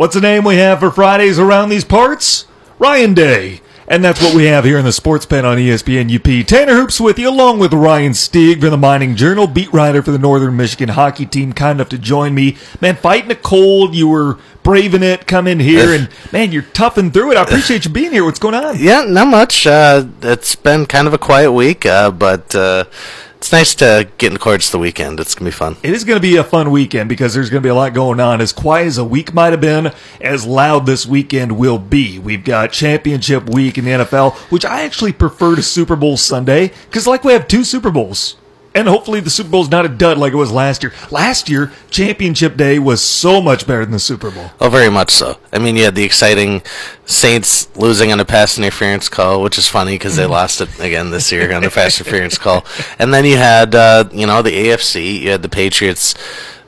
What's the name we have for Fridays around these parts? Ryan Day. And that's what we have here in the Sports Pen on ESPN UP. Tanner Hoops with you, along with Ryan Stieg from the Mining Journal, beat writer for the Northern Michigan hockey team, kind enough to join me. Man, fighting a cold, you were braving it, come in here, and man, you're toughing through it. I appreciate you being here. What's going on? Yeah, not much. Uh, it's been kind of a quiet week, uh, but uh, it's nice to get in towards the weekend. It's gonna be fun. It is going to be a fun weekend because there's going to be a lot going on. As quiet as a week might have been, as loud this weekend will be. We've got championship week in the NFL, which I actually prefer to Super Bowl Sunday because, like, we have two Super Bowls. And hopefully the Super Bowl is not a dud like it was last year. Last year, Championship Day was so much better than the Super Bowl. Oh, very much so. I mean, you had the exciting Saints losing on a pass interference call, which is funny because they lost it again this year on a pass interference call. And then you had, uh, you know, the AFC. You had the Patriots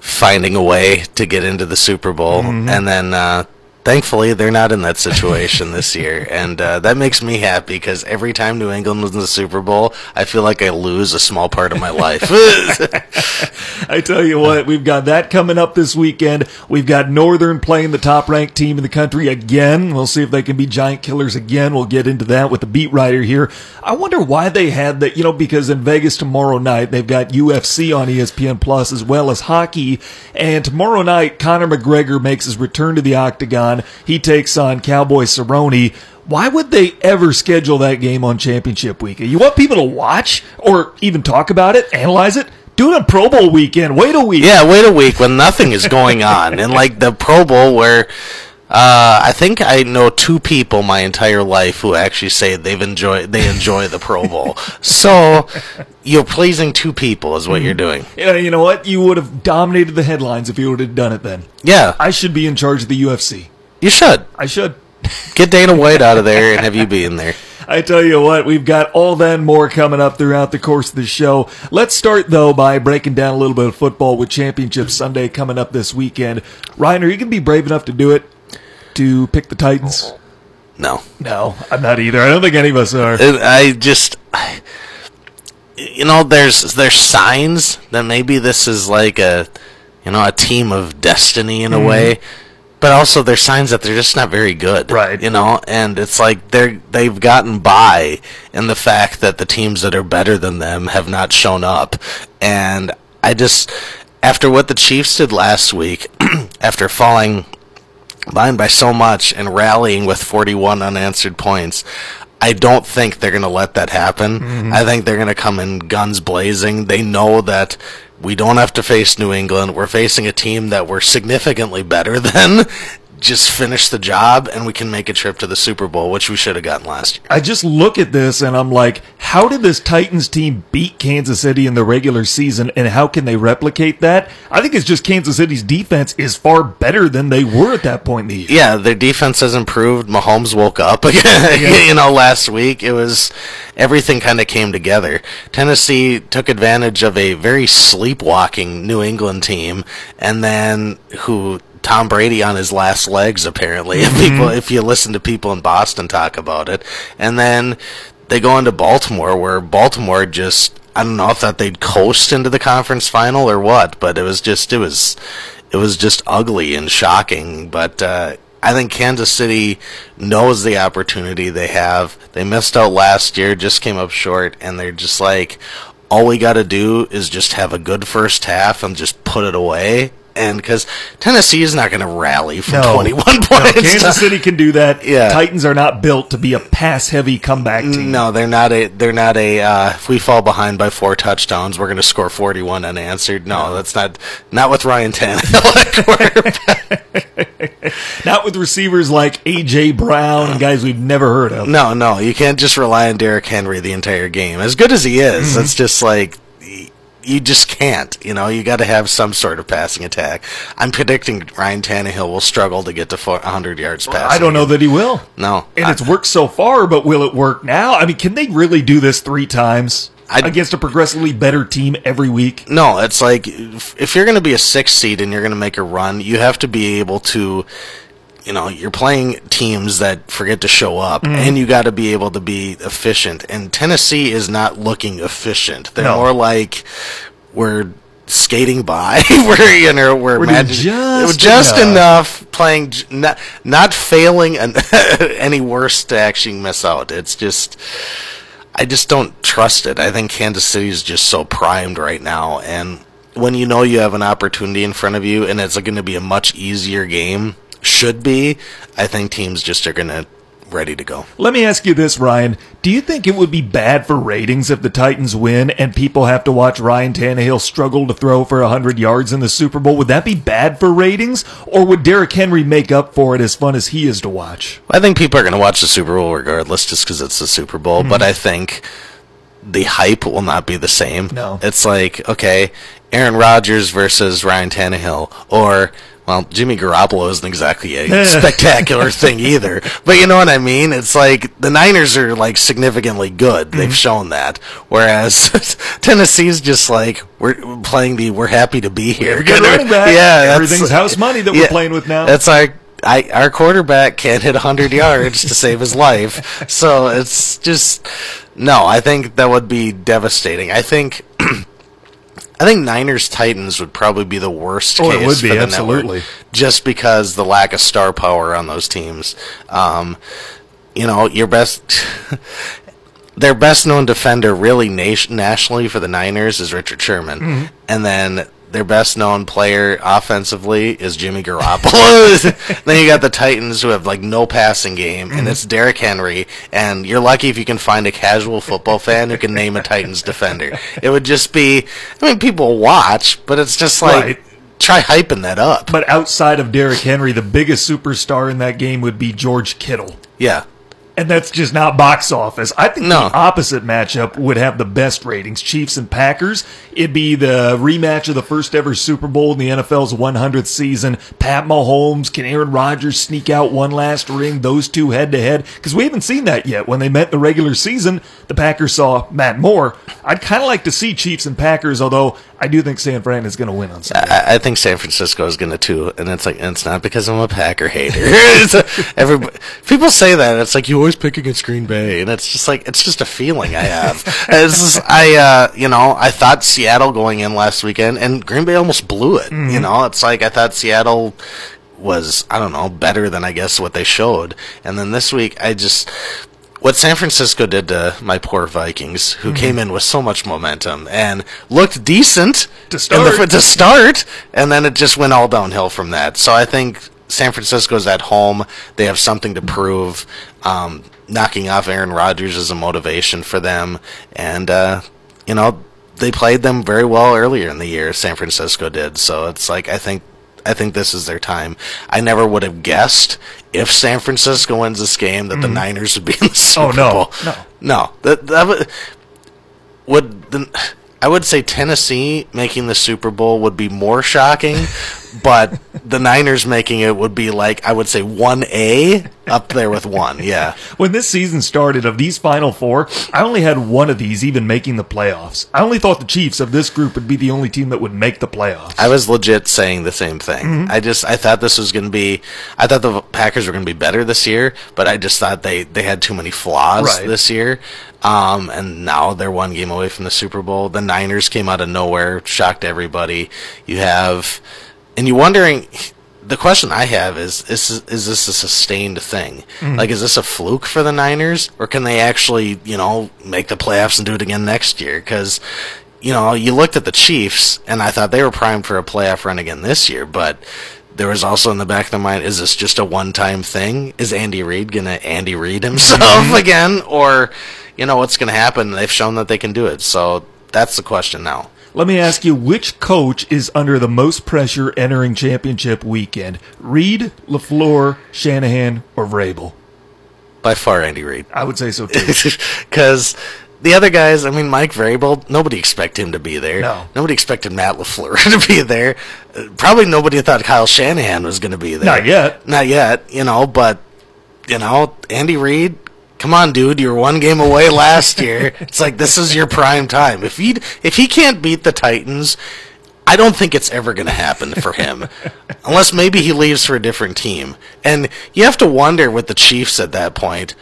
finding a way to get into the Super Bowl, and then. Uh, Thankfully, they're not in that situation this year, and uh, that makes me happy because every time New England was in the Super Bowl, I feel like I lose a small part of my life. I tell you what, we've got that coming up this weekend. We've got Northern playing the top ranked team in the country again. We'll see if they can be giant killers again. We'll get into that with the beat writer here. I wonder why they had that, you know, because in Vegas tomorrow night, they've got UFC on ESPN Plus as well as hockey. And tomorrow night, Conor McGregor makes his return to the octagon. He takes on Cowboy Cerrone. Why would they ever schedule that game on championship week? You want people to watch or even talk about it, analyze it? Do it on Pro Bowl weekend. Wait a week. Yeah, wait a week when nothing is going on, and like the Pro Bowl where. Uh, I think I know two people my entire life who actually say they've enjoyed they enjoy the Pro Bowl. So you're pleasing two people is what you're doing. Yeah, you know what? You would have dominated the headlines if you would have done it then. Yeah, I should be in charge of the UFC. You should I should. get Dana White out of there and have you be in there. I tell you what, we've got all that and more coming up throughout the course of the show. Let's start though by breaking down a little bit of football with Championship Sunday coming up this weekend. Ryan, are you going to be brave enough to do it? To pick the Titans? No, No, I'm not either. I don't think any of us are. Uh, I just, you know, there's there's signs that maybe this is like a, you know, a team of destiny in a mm-hmm. way, but also there's signs that they're just not very good, Right. You know, and it's like they're they've gotten by in the fact that the teams that are better than them have not shown up, and I just after what the Chiefs did last week, after falling behind by so much and rallying with 41 unanswered points. I don't think they're going to let that happen. Mm-hmm. I think they're going to come in guns blazing. They know that we don't have to face New England. We're facing a team that we're significantly better than. Just finish the job and we can make a trip to the Super Bowl, which we should have gotten last year. I just look at this and I'm like, how did this Titans team beat Kansas City in the regular season and how can they replicate that? I think it's just Kansas City's defense is far better than they were at that point in the year. yeah, their defense has improved. Mahomes woke up again. you know, last week it was everything kind of came together. Tennessee took advantage of a very sleepwalking New England team, and then who Tom Brady on his last legs apparently. If people, if you listen to people in Boston talk about it, and then they go into Baltimore, where Baltimore just. I don't know if that they'd coast into the conference final or what, but it was just it was it was just ugly and shocking. But uh, I think Kansas City knows the opportunity they have. They missed out last year, just came up short, and they're just like, all we got to do is just have a good first half and just put it away. And because Tennessee is not going to rally from No. 21 No, points. Kansas City can do that. Yeah. Titans are not built to be a pass heavy comeback team. No, they're not a. They're not a. Uh, if we fall behind by four touchdowns, we're going to score forty-one unanswered. No, that's not. Not with Ryan Tannehill. Not with receivers like AJ Brown and guys we've never heard of. no, no, you can't just rely on Derrick Henry the entire game. As good as he is, it's just like you just can't. You know, you got to have some sort of passing attack. I'm predicting Ryan Tannehill will struggle to get to 400 yards passing. I don't know that he will. No, And I- it's worked so far, but will it work now? I mean, can they really do this three times I- against a progressively better team every week? No, it's like if, if you're going to be a six seed and you're going to make a run, you have to be able to, you know, you're playing teams that forget to show up, Mm-hmm. and you got to be able to be efficient. And Tennessee is not looking efficient. They're No. more like we're skating by, where you know we're, We're just just enough. enough playing, not not failing an, any worse to actually miss out. It's just. I just don't trust it. I think Kansas City is just so primed right now, and when you know you have an opportunity in front of you, and it's going to be a much easier game, should be. I think teams just are going to ready to go. Let me ask you this, Ryan. Do you think it would be bad for ratings if the Titans win and people have to watch Ryan Tannehill struggle to throw for 100 yards in the Super Bowl? Would that be bad for ratings? Or would Derrick Henry make up for it as fun as he is to watch? I think people are going to watch the Super Bowl regardless, just because it's the Super Bowl. Hmm. But I think the hype will not be the same. No. it's like okay, Aaron Rodgers versus Ryan Tannehill, or well, Jimmy Garoppolo isn't exactly a spectacular thing either. But you know what I mean? It's like the Niners are like significantly good. They've mm-hmm. shown that, whereas Tennessee's just like we're playing the we're happy to be here. Good running back. Yeah, Everything's house money that we're playing with now. That's our I, our quarterback can't hit 100 yards to save his life. So it's just no. I think that would be devastating. I think I think Niners Titans would probably be the worst Oh, it would be, for the absolutely. network, just because the lack of star power on those teams. Um, you know, your best. Their best known defender, really nation, nationally for the Niners, is Richard Sherman, Mm-hmm. and then their best known player offensively is Jimmy Garoppolo. then you got the Titans who have like no passing game, Mm-hmm. and it's Derrick Henry. And you're lucky if you can find a casual football fan who can name a Titans defender. It would just be, I mean, people watch, but it's just like Right. try hyping that up. But outside of Derrick Henry, the biggest superstar in that game would be George Kittle. yeah, And that's just not box office. I think No. the opposite matchup would have the best ratings. Chiefs and Packers. It'd be the rematch of the first ever Super Bowl in the NFL's 100th season. Pat Mahomes, can Aaron Rodgers sneak out one last ring? Those two head to head. Because we haven't seen that yet. When they met in the regular season, the Packers saw Matt Moore. I'd kind of like to see Chiefs and Packers, although I do think San Fran is going to win on Sunday. I, I think San Francisco is going to too, and it's like and it's not because I'm a Packer hater. A- everybody, people say that it's like you always pick against Green Bay, and it's just like it's just a feeling I have. it's just, I uh, you know I thought Seattle going in last weekend, and Green Bay almost blew it. You know, it's like I thought Seattle was I don't know better than I guess what they showed, and then this week I just what San Francisco did to my poor Vikings, who came in with so much momentum and looked decent To in the- start. to start, and then it just went all downhill from that. So I think San Francisco's at home; they have something to prove. Um, knocking off Aaron Rodgers is a motivation for them, and uh, you know they played them very well earlier in the year. San Francisco did, so it's like I think I think this is their time. I never would have guessed if San Francisco wins this game that the Niners would be in the Super Mm-hmm. Oh, no. Bowl. No. no. That that would would the I would say Tennessee making the Super Bowl would be more shocking, but the Niners making it would be like I would say one A up there with one. Yeah. When this season started, of these final four, I only had one of these even making the playoffs. I only thought the Chiefs of this group would be the only team that would make the playoffs. I was legit saying the same thing. Mm-hmm. I just I thought this was going to be I thought the Packers were going to be better this year, but I just thought they they had too many flaws Right. this year. Um, and now they're one game away from the Super Bowl. The Niners came out of nowhere, shocked everybody. You have, and you're wondering. The question I have is: Is is this a sustained thing? Like, is this a fluke for the Niners, or can they actually, you know, make the playoffs and do it again next year? Because you know, you looked at the Chiefs, and I thought they were primed for a playoff run again this year, but there was also in the back of the mind, is this just a one-time thing? Is Andy Reid to Andy Reid himself again? Or, you know, what's going to happen? They've shown that they can do it. So that's the question now. Let me ask you, which coach is under the most pressure entering championship weekend? Reid, LaFleur, Shanahan, or Vrabel? By far, Andy Reid. I would say so too. Because the other guys, I mean, Mike Vrabel, nobody expected him to be there. No. Nobody expected Matt LaFleur to be there. Probably nobody thought Kyle Shanahan was going to be there. Not yet. Not yet, you know, but, you know, Andy Reid, come on, dude, you're one game away last year. It's like, this is your prime time. If he, if he can't beat the Titans, I don't think it's ever going to happen for him. Unless maybe he leaves for a different team. And you have to wonder with the Chiefs at that point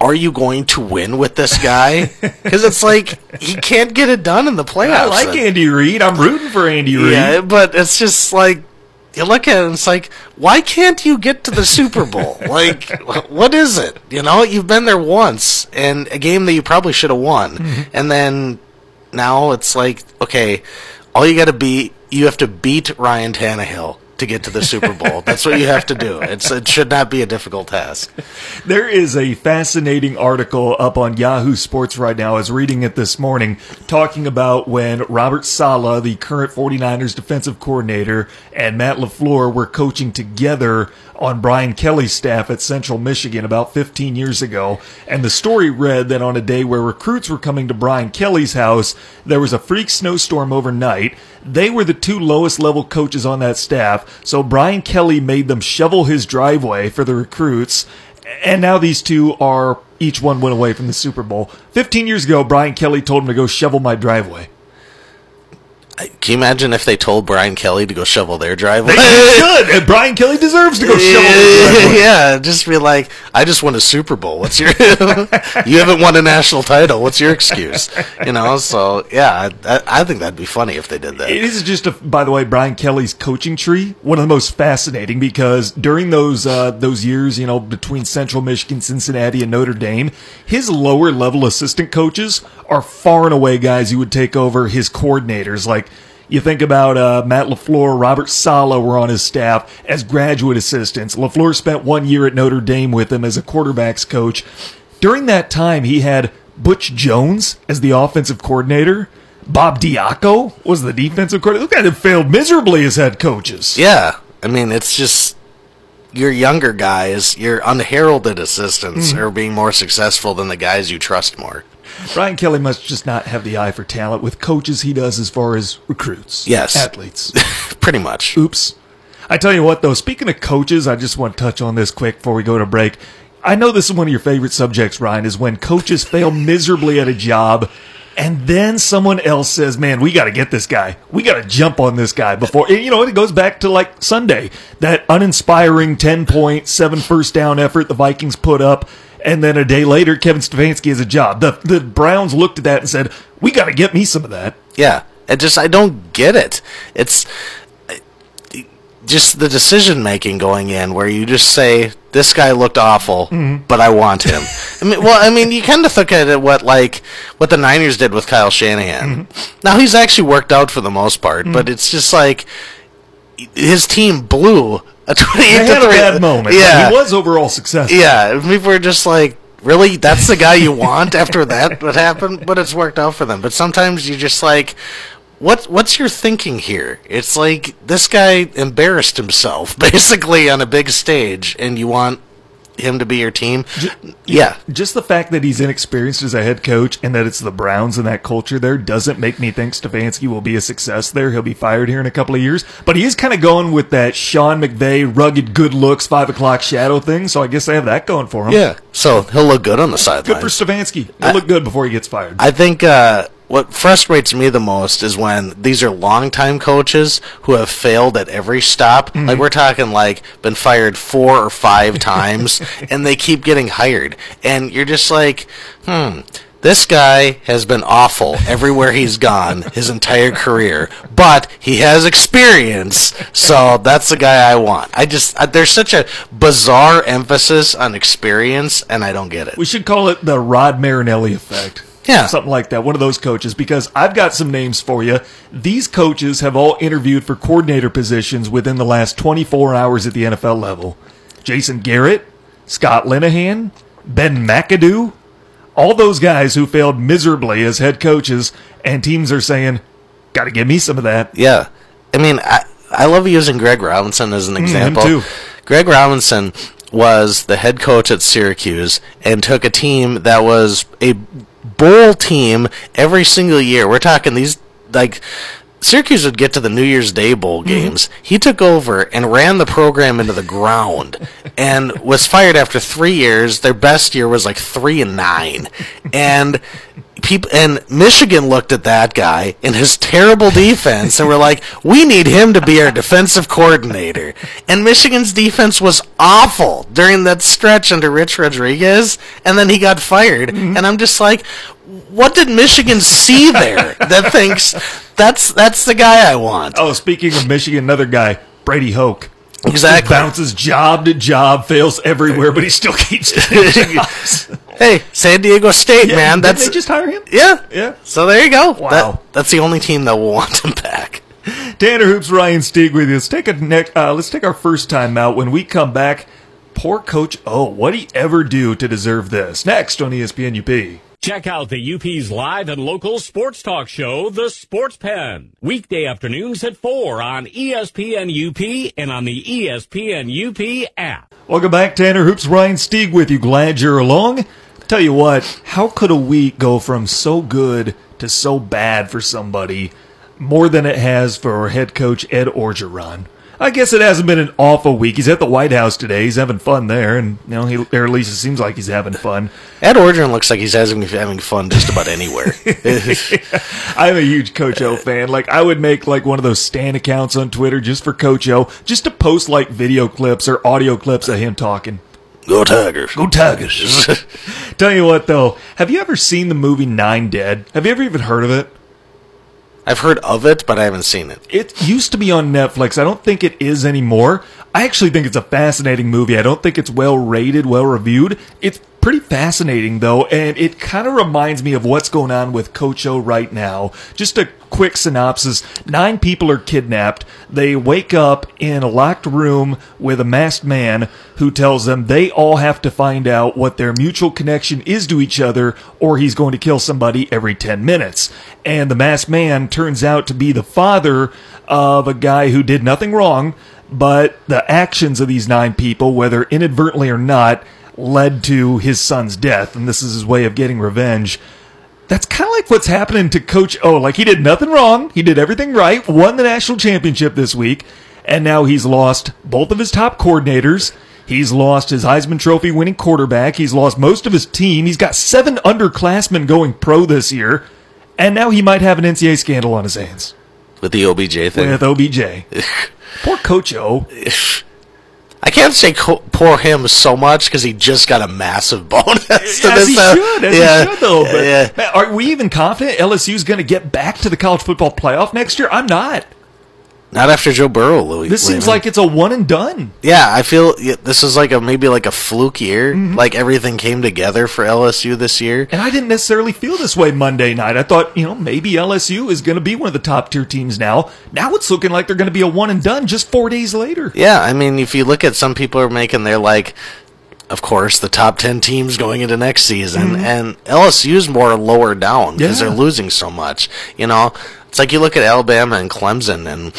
are you going to win with this guy? Because it's like he can't get it done in the playoffs. I like Andy Reid. I'm rooting for Andy Reid. Yeah, but it's just like you look at it and it's like, why can't you get to the Super Bowl? like, what is it? You know, you've been there once and a game that you probably should have won, Mm-hmm. and then now it's like, okay, all you got to be, you have to beat Ryan Tannehill to get to the Super Bowl. That's what you have to do. It's it should not be a difficult task. There is a fascinating article up on Yahoo Sports right now. I was reading it this morning talking about when Robert Saleh, the current 49ers defensive coordinator, and Matt LaFleur were coaching together on Brian Kelly's staff at Central Michigan about 15 years ago. And the story read that on a day where recruits were coming to Brian Kelly's house, there was a freak snowstorm overnight. They were the two lowest level coaches on that staff, so Brian Kelly made them shovel his driveway for the recruits. And now these two are each one went away from the Super Bowl. 15 years ago, Brian Kelly told him to go shovel my driveway. Can you imagine if they told Brian Kelly to go shovel their driveway? Good. And Brian Kelly deserves to go shovel driveway. yeah, just be like, I just won a Super Bowl. What's your? you haven't won a national title. What's your excuse? You know. So yeah, I, I think that'd be funny if they did that. It is just, a, by the way, Brian Kelly's coaching tree, one of the most fascinating because during those uh, those years, you know, between Central Michigan, Cincinnati, and Notre Dame, his lower level assistant coaches are far and away guys who would take over his coordinators. Like you think about uh, Matt Lafleur, Robert Saleh were on his staff as graduate assistants. Lafleur spent one year at Notre Dame with him as a quarterbacks coach. During that time, he had Butch Jones as the offensive coordinator. Bob Diaco was the defensive coordinator. Those guys have failed miserably as head coaches. yeah, I mean, it's just your younger guys, your unheralded assistants, Mm-hmm. are being more successful than the guys you trust more. Brian Kelly must just not have the eye for talent with coaches he does as far as recruits. Yes. Athletes. Pretty much. Oops. I tell you what, though, speaking of coaches, I just want to touch on this quick before we go to break. I know this is one of your favorite subjects, Ryan, is when coaches fail miserably at a job and then someone else says, man, we got to get this guy. We got to jump on this guy before, you know, it goes back to like Sunday, that uninspiring 10 point, seven first down effort the Vikings put up. And then a day later, Kevin Stefanski has a job. The, the Browns looked at that and said, we got to get me some of that. Yeah, it just I don't get it. It's just the decision making going in where you just say this guy looked awful, mm-hmm. but I want him. I mean, well, I mean, you kind of look at it what like what the Niners did with Kyle Shanahan. Mm-hmm. Now he's actually worked out for the most part, but mm-hmm. it's just like his team blew a twenty-eight They had to a three. bad moment. Yeah, But he was overall successful. yeah, people were just like, really? That's the guy you want after that what happened? But it's worked out for them. But sometimes you're just like, what? What's your thinking here? It's like this guy embarrassed himself basically on a big stage, and you want him to be your team? Yeah, Just the fact that he's inexperienced as a head coach and that it's the Browns and that culture there doesn't make me think Stefanski will be a success there. He'll be fired here in a couple of years. But he is kind of going with that Sean McVay rugged good looks, five o'clock shadow thing. So I guess they have that going for him. yeah. So he'll look good on the sideline. Good for Stefanski. He'll look good before he gets fired. I think uh, what frustrates me the most is when these are longtime coaches who have failed at every stop. Mm-hmm. Like we're talking like been fired four or five times, and they keep getting hired, and you're just like, hmm. This guy has been awful everywhere he's gone his entire career, but he has experience, so that's the guy I want. I just I, there's such a bizarre emphasis on experience, and I don't get it. we should call it the Rod Marinelli effect. Yeah. Something like that. One of those coaches. Because I've got some names for you. These coaches have all interviewed for coordinator positions within the last 24 hours at the NFL level. Jason Garrett, Scott Linehan, Ben McAdoo, all those guys who failed miserably as head coaches, and teams are saying, got to give me some of that. Yeah, I mean, I I love using Greg Robinson as an mm, example. too. Greg Robinson was the head coach at Syracuse and took a team that was a bowl team every single year. We're talking these like. Syracuse would get to the New Year's Day bowl mm-hmm. games. He took over and ran the program into the ground, and was fired after three years. Their best year was like three and nine, and people and Michigan looked at that guy and his terrible defense and were like, "We need him to be our defensive coordinator." And Michigan's defense was awful during that stretch under Rich Rodriguez, and then he got fired. Mm-hmm. And I'm just like, what did Michigan see there that thinks that's that's the guy I want? Oh, speaking of Michigan, another guy, Brady Hoke. Exactly. Bounces job to job, fails everywhere, but he still keeps. Hey, San Diego State, Yeah, man. That's they just hire him. yeah, Yeah. So there you go. Wow. That, that's the only team that will want him back. Tanner Hoops, Ryan Stieg with you. Let's take a ne- uh, let's take our first time out. When we come back, poor Coach Oh, What he ever do to deserve this? Next on ESPN UP. Check out the UP's live and local sports talk show, The Sports Pen. Weekday afternoons at 4 on ESPN UP and on the ESPN UP app. Welcome back, Tanner Hoops. Ryan Stieg with you. Glad you're along. Tell you what, how could a week go from so good to so bad for somebody more than it has for head coach Ed Orgeron? I guess it hasn't been an awful week. He's at the White House today. He's having fun there, and you know, he, or at least it seems like he's having fun. Ed Orgeron looks like he's having, having fun just about anywhere. I'm a huge Coach O fan. Like I would make like one of those stan accounts on Twitter just for Coach O, just to post like video clips or audio clips of him talking. Go Tigers. Go Tigers. Tell you what though, have you ever seen the movie Nine Dead? Have you ever even heard of it? I've heard of it, but I haven't seen it. It used to be on Netflix. I don't think it is anymore. I actually think it's a fascinating movie. I don't think it's well rated, well reviewed. It's pretty fascinating though, and it kind of reminds me of what's going on with Coach O right now. Just a quick synopsis. Nine people are kidnapped. They wake up in a locked room with a masked man who tells them they all have to find out what their mutual connection is to each other or he's going to kill somebody every 10 minutes. And the masked man turns out to be the father of a guy who did nothing wrong, but the actions of these nine people, whether inadvertently or not, led to his son's death. And this is his way of getting revenge. That's kind of like what's happening to Coach O. Like he did nothing wrong. He did everything right, won the national championship this week, and now he's lost both of his top coordinators. He's lost his Heisman Trophy winning quarterback. He's lost most of his team. He's got seven underclassmen going pro this year. And now he might have an NCAA scandal on his hands With the OBJ thing. with OBJ. Poor Coach O. I can't say co- poor him so much because he just got a massive bonus. to As this, he uh, should, as yeah, he should, though. But yeah. man, are we even confident LSU's going to get back to the college football playoff next year? I'm not. Not after Joe Burrow, Louis. This seems like it's a one and done. Yeah, I feel yeah, this is like a maybe like a fluke year. Mm-hmm. Like everything came together for LSU this year. And I didn't necessarily feel this way Monday night. I thought, you know, maybe LSU is going to be one of the top tier teams now. Now it's looking like they're going to be a one and done just four days later. Yeah, I mean, if you look at some people are making their like, of course, the top ten teams going into next season, and LSU's more lower down because Mm-hmm. Yeah. they're losing so much. You know, it's like you look at Alabama and Clemson and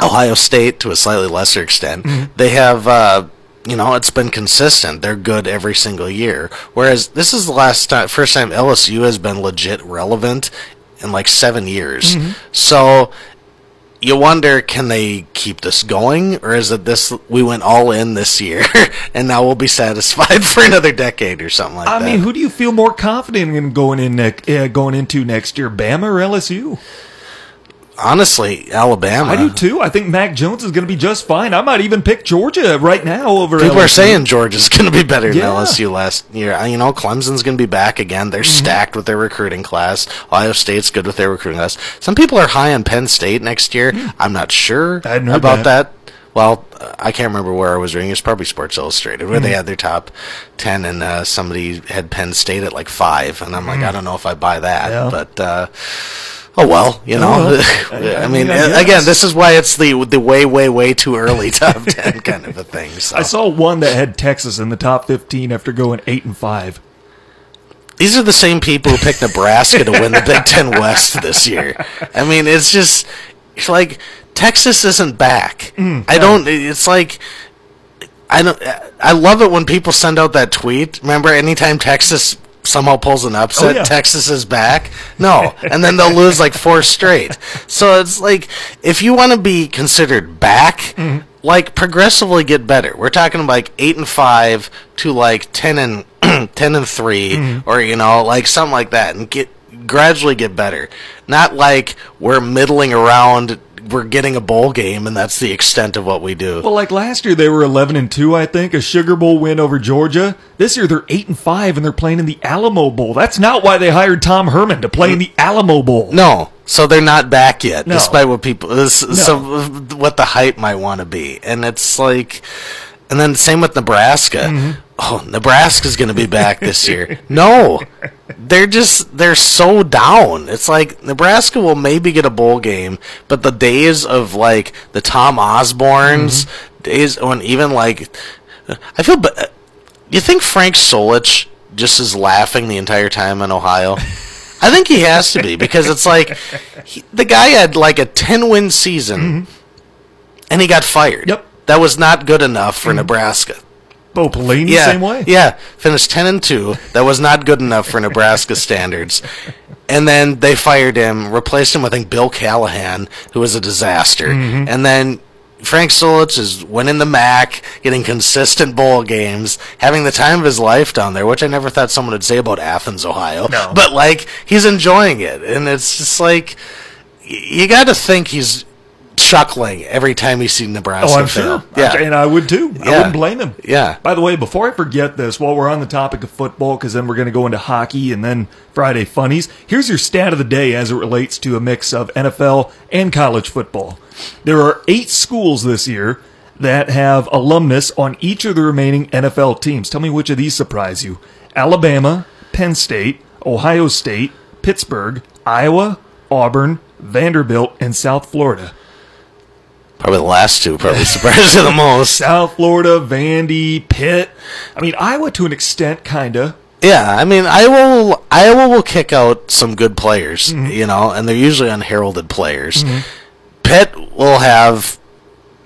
Ohio State to a slightly lesser extent. Mm-hmm. They have. Uh, you know, it's been consistent. They're good every single year. Whereas this is the last time, first time LSU has been legit relevant in like seven years. Mm-hmm. So you wonder can they keep this going or is it this we went all in this year and now we'll be satisfied for another decade or something like I that I mean, who do you feel more confident in going in ne- uh, going into next year, Bama or LSU? Honestly alabama I do too. I think Mac Jones is going to be just fine. I might even pick Georgia right now over. people LSU. are saying georgia's going to be better than Yeah. Mm-hmm. lsu last year you know clemson's going to be back again they're stacked with their recruiting class ohio state's good with their recruiting class some people are high on penn state next year i'm not sure. I hadn't heard about that. that. Well, I can't remember where I was reading. It's probably Sports Illustrated where they Hmm. had their top ten, and uh, somebody had Penn State at like five, and I'm like, I don't know if I buy that. Yeah. but uh, oh well, you know. well. I, mean, again, this is why it's the the way, way, way too early top ten kind of a thing. So I saw one that had Texas in the top fifteen after going eight and five. these are the same people who picked Nebraska to win the Big Ten West this year. I mean, it's just it's like Texas isn't back. Mm, I don't. It's like I don't. I love it when people send out that tweet. Remember, anytime Texas somehow pulls an upset, Oh, yeah. Texas is back. No, and then they'll lose like four straight. So it's like if you want to be considered back. Mm-hmm. Like progressively get better. We're talking like eight and five to like ten and ten and 3 or you know, like something like that, and get gradually get better. Not like we're middling around. We're getting a bowl game, and that's the extent of what we do. Well, like last year, they were eleven and two, I think, a Sugar Bowl win over Georgia. This year, they're eight and five, and they're playing in the Alamo Bowl. That's not why they hired Tom Herman to play in the Alamo Bowl. No, so they're not back yet, No. despite what people, this, so what the hype might want to be, and it's like, and then same with Nebraska. Mm-hmm. Oh, Nebraska's going to be back this year. no, they're just they're so down. It's like Nebraska will maybe get a bowl game, but the days of like the Tom Osborne's Mm-hmm. days when even like I feel, but you think Frank Solich just is laughing the entire time in Ohio? I think he has to be because it's like he, the guy had like a ten win season, and he got fired. Mm-hmm. Yep. Mm-hmm. that was not good enough for Nebraska. Bo Pelini, Yeah, same way. Yeah, finished ten and two. That was not good enough for Nebraska standards. And then they fired him, replaced him with I think Bill Callahan, who was a disaster. Mm-hmm. And then Frank Solich is winning the MAC, getting consistent bowl games, having the time of his life down there, which I never thought someone would say about Athens, Ohio. No. But like he's enjoying it, and it's just like you got to think he's chuckling every time he sees Nebraska. Oh, I'm fail. sure. Yeah. And I would too. I Yeah. wouldn't blame him. Yeah. By the way, before I forget this, while we're on the topic of football, because then we're going to go into hockey and then Friday funnies, here's your stat of the day as it relates to a mix of NFL and college football. There are eight schools this year that have alumnus on each of the remaining NFL teams. Tell me which of these surprise you Alabama, Penn State, Ohio State, Pittsburgh, Iowa, Auburn, Vanderbilt, and South Florida. Probably the last two probably surprised you the most. South Florida, Vandy, Pitt. I mean, Iowa to an extent, kinda. Yeah, I mean, Iowa will, Iowa will kick out some good players, Mm-hmm. you know, and they're usually unheralded players. Pitt will have,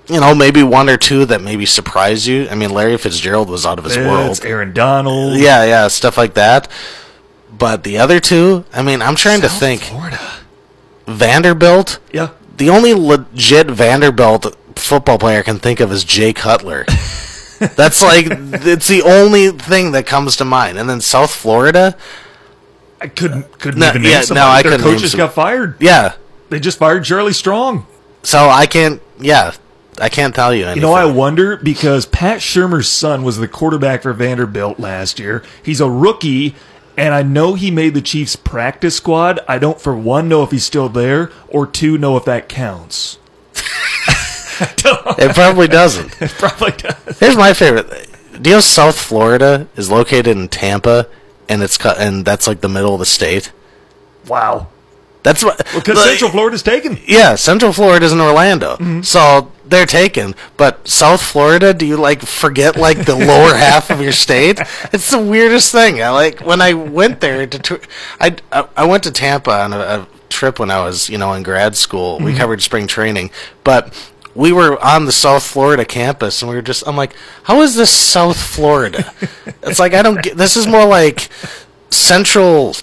you know, maybe one or two that maybe surprise you. I mean, Larry Fitzgerald was out of his world. Aaron Donald. Yeah, yeah, stuff like that. But the other two, I mean, I'm trying to think. Florida. Vanderbilt, Yeah. The only legit Vanderbilt football player I can think of is Jay Cutler. That's like it's the only thing that comes to mind. And then South Florida, I couldn't couldn't No, even yeah, name no, somebody. I Their couldn't coach name just some- got fired. yeah. They just fired Charlie Strong. So I can't. Yeah, I can't tell you anything. You know, I wonder because Pat Shurmur's son was the quarterback for Vanderbilt last year. He's a rookie, and I know he made the Chiefs practice squad. I don't, for one, know if he's still there, or two, know if that counts. It probably doesn't. It probably does. Here's my favorite. Do you know South Florida is located in Tampa, and it's cut, and that's like the middle of the state. Wow. That's what Because like- Central Florida's taken. Yeah, Central Florida is in Orlando, Mm-hmm. so they're taken. But South Florida, do you like forget like the lower half of your state? It's the weirdest thing. I like when I went there to. I I went to Tampa on a, a trip when I was you know in grad school. Mm-hmm. We covered spring training, but. We were on the South Florida campus, and we were just. I'm like, how is this South Florida? it's like I don't get. This is more like Central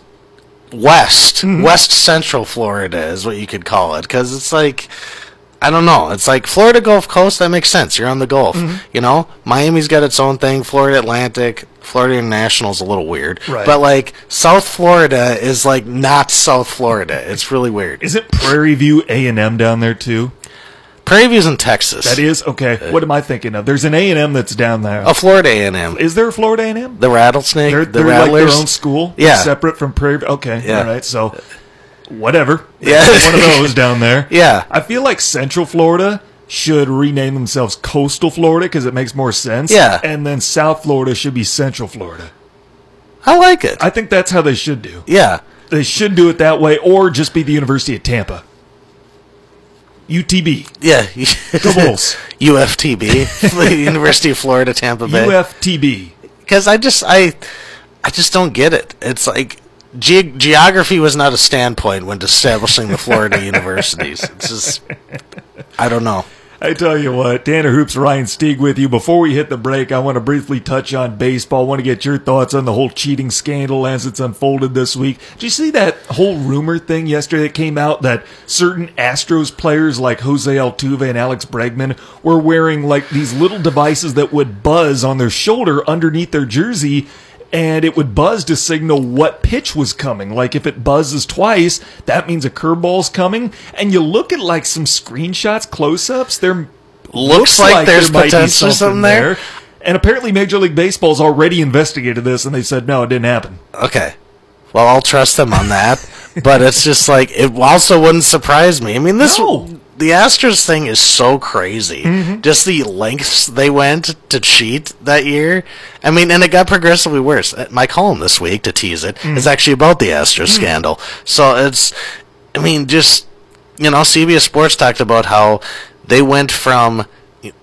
West, Mm-hmm. West Central Florida is what you could call it, because it's like, I don't know, it's like Florida Gulf Coast. That makes sense. You're on the Gulf, Mm-hmm. you know. Miami's got its own thing. Florida Atlantic, Florida International is a little weird, Right. but like South Florida is like not South Florida. It's really weird. Is it Prairie View A and M down there too? Prairie View's in Texas. That is okay. What am I thinking of? There's an A and M that's down there. a Florida A&M. Is there a Florida A and M? The Rattlesnake, They're, the they're like their own school. Yeah. separate from Prairie. Okay, Yeah. all right. So whatever. Yeah. one of those down there. Yeah. I feel like Central Florida should rename themselves Coastal Florida because it makes more sense. Yeah. and then South Florida should be Central Florida. I like it. I think that's how they should do. yeah. They should do it that way, or just be the University of Tampa. UTB. Yeah. Go Bulls. UFTB, the University of Florida, Tampa Bay. UFTB. because I just I I just don't get it. It's like ge- geography was not a standpoint when establishing the Florida universities. It's just I don't know. I tell you what, Tanner Hoops, Ryan Stieg with you. Before we hit the break, I want to briefly touch on baseball. I want to get your thoughts on the whole cheating scandal as it's unfolded this week. Did you see that whole rumor thing yesterday that came out that certain Astros players like Jose Altuve and Alex Bregman were wearing like these little devices that would buzz on their shoulder underneath their jersey? And it would buzz to signal what pitch was coming. Like if it buzzes twice, that means a curveball's coming. And you look at like some screenshots, close ups, there Looks like there's there be potentially something there. And apparently Major League Baseball's already investigated this and they said, no, it didn't happen. Okay. Well, I'll trust them on that. but it's just like it also wouldn't surprise me. I mean, this No. The Astros thing is so crazy. Mm-hmm. Just the lengths they went to cheat that year. I mean, and it got progressively worse. Uh, My column this week to tease it is Mm. actually about the Astros scandal. So it's, I mean, just you know, CBS Sports talked about how they went from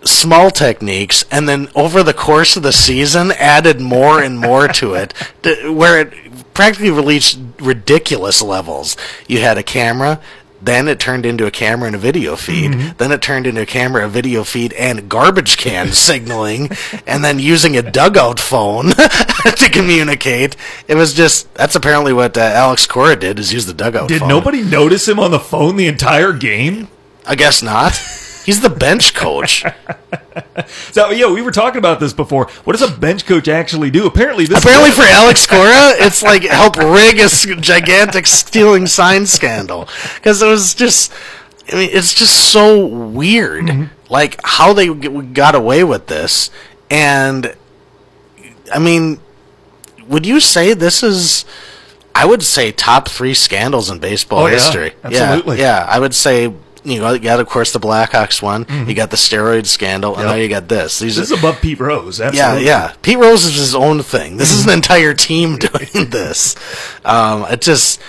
small techniques and then over the course of the season added more and more to it to, where it practically reached ridiculous levels you had a camera then it turned into a camera and a video feed. Then it turned into a camera, a video feed, and garbage can signaling, and then using a dugout phone to communicate. It was just that's apparently what uh, Alex Cora did is use the dugout Did phone. nobody notice him on the phone the entire game? I guess not. He's the bench coach. So yeah, we were talking about this before. What does a bench coach actually do? Apparently, this Apparently, for Alex Cora, it's like help rig a gigantic stealing sign scandal because it was just. I mean, it's just so weird, mm-hmm. like how they got away with this, and I mean, would you say this is? I would say top three scandals in baseball Oh, yeah. history. Absolutely. Yeah, yeah, I would say. You know, you got of course the Black Sox one. You got the steroid scandal, and Mm-hmm. Now you got this. These this are is above Pete Rose. yeah, yeah. Pete Rose is his own thing. This is an entire team doing this. Um, it just,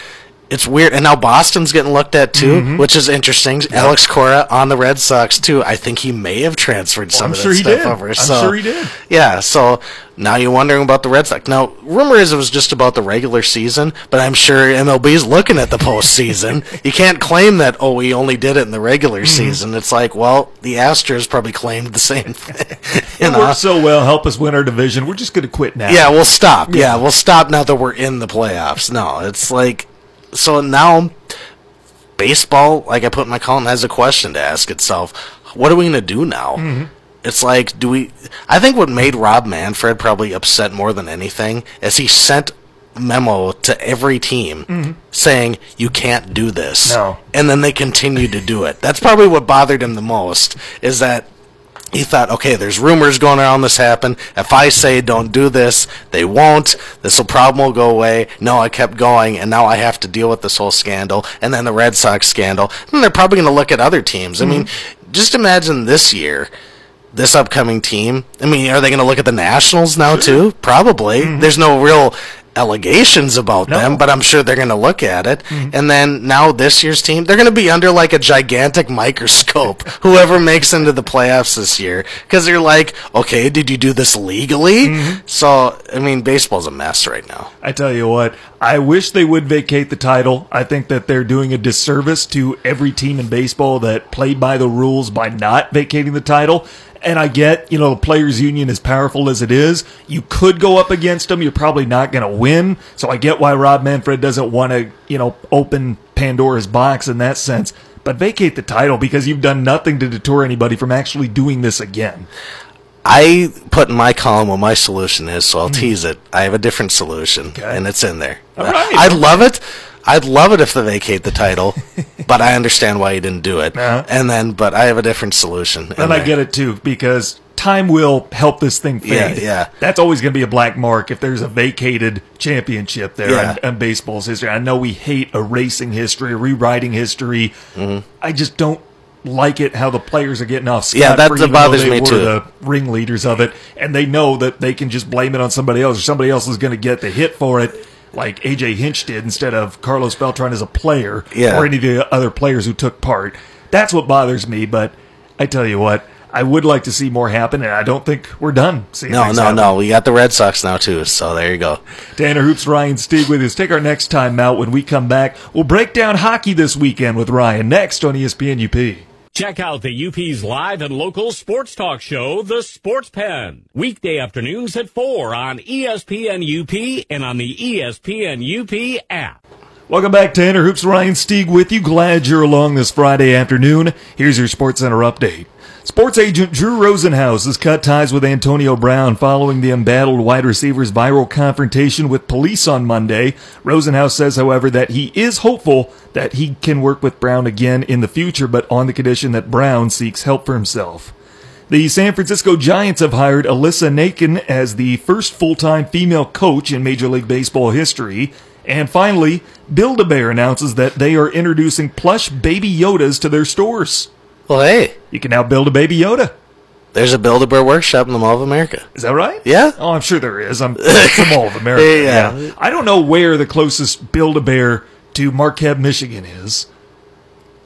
it's weird. And now Boston's getting looked at too, Mm-hmm. which is interesting. Alex Cora on the Red Sox too. I think he may have transferred some I'm of sure that stuff did. over. I'm so, sure he did. Yeah. So now you're wondering about the Red Sox. Now, rumor is it was just about the regular season, but I'm sure MLB's looking at the postseason. you can't claim that. Oh, we only did it in the regular Mm-hmm. season. It's like, well, the Astros probably claimed the same thing. It know? worked so well. Help us win our division. We're just going to quit now. Yeah, we'll stop. Yeah. we'll stop now that we're in the playoffs. No, it's like so now baseball, like I put in my column, has a question to ask itself. What are we gonna do now? Mm-hmm. It's like, do we I think what made Rob Manfred probably upset more than anything is he sent memo to every team mm-hmm. saying you can't do this. No. And then they continued to do it. That's probably what bothered him the most is that he thought, okay, there's rumors going around this happened. If I say don't do this, they won't. This will problem will go away. No, I kept going, and now I have to deal with this whole scandal, and then the Red Sox scandal. And they're probably going to look at other teams. I mean, mm-hmm. just imagine this year, this upcoming team. I mean, are they going to look at the Nationals now too? Probably. Mm-hmm. There's no real allegations about No. them, but I'm sure they're going to look at it. Mm-hmm. And then now this year's team, they're going to be under like a gigantic microscope. whoever makes into the playoffs this year, because they're like, okay, did you do this legally? Mm-hmm. So I mean, baseball's a mess right now. I tell you what, I wish they would vacate the title. I think that they're doing a disservice to every team in baseball that played by the rules by not vacating the title. And I get, you know, the players' union as powerful as it is. You could go up against them. You're probably not going to win. So I get why Rob Manfred doesn't want to, you know, open Pandora's box in that sense. But vacate the title because you've done nothing to deter anybody from actually doing this again. I put in my column what my solution is, so I'll hmm. tease it. I have a different solution, Okay. and it's in there. All right. I'd love it. I'd love it if they vacate the title, but I understand why you didn't do it. Uh-huh. And then, but I have a different solution. And I get it too, because time will help this thing fade. Yeah, yeah. That's always going to be a black mark if there's a vacated championship there Yeah. in, in baseball's history. I know we hate erasing history, rewriting history. Mm-hmm. I just don't like it how the players are getting off scot Yeah, that- free, that even though bothers they me were too. The ringleaders of it, and they know that they can just blame it on somebody else, or somebody else is going to get the hit for it. Like AJ Hinch did instead of Carlos Beltran as a player, Yeah. or any of the other players who took part. That's what bothers me. But I tell you what, I would like to see more happen, and I don't think we're done. Seeing No, no, happen. no. We got the Red Sox now too, so there you go. Tanner Hoops, Ryan Stieg with us. Take our next time out. When we come back, we'll break down hockey this weekend with Ryan next on ESPN UP. Check out the UP's live and local sports talk show, The Sports Pen. Weekday afternoons at 4 on ESPN UP and on the ESPN UP app. Welcome back, to Tanner Hoops. Ryan Stieg with you. Glad you're along this Friday afternoon. Here's your Sports Center update. Sports agent Drew Rosenhaus has cut ties with Antonio Brown following the embattled wide receiver's viral confrontation with police on Monday. Rosenhaus says, however, that he is hopeful that he can work with Brown again in the future, but on the condition that Brown seeks help for himself. The San Francisco Giants have hired Alyssa Nakken as the first full-time female coach in Major League Baseball history. And finally, Build-A-Bear announces that they are introducing plush baby Yodas to their stores. Well, hey, You can now build a baby Yoda. there's a Build a Bear workshop in the Mall of America. Is that right? Yeah. Oh, I'm sure there is. I'm from Mall of America. Yeah. I don't know where the closest Build-A-Bear to Marquette, Michigan is.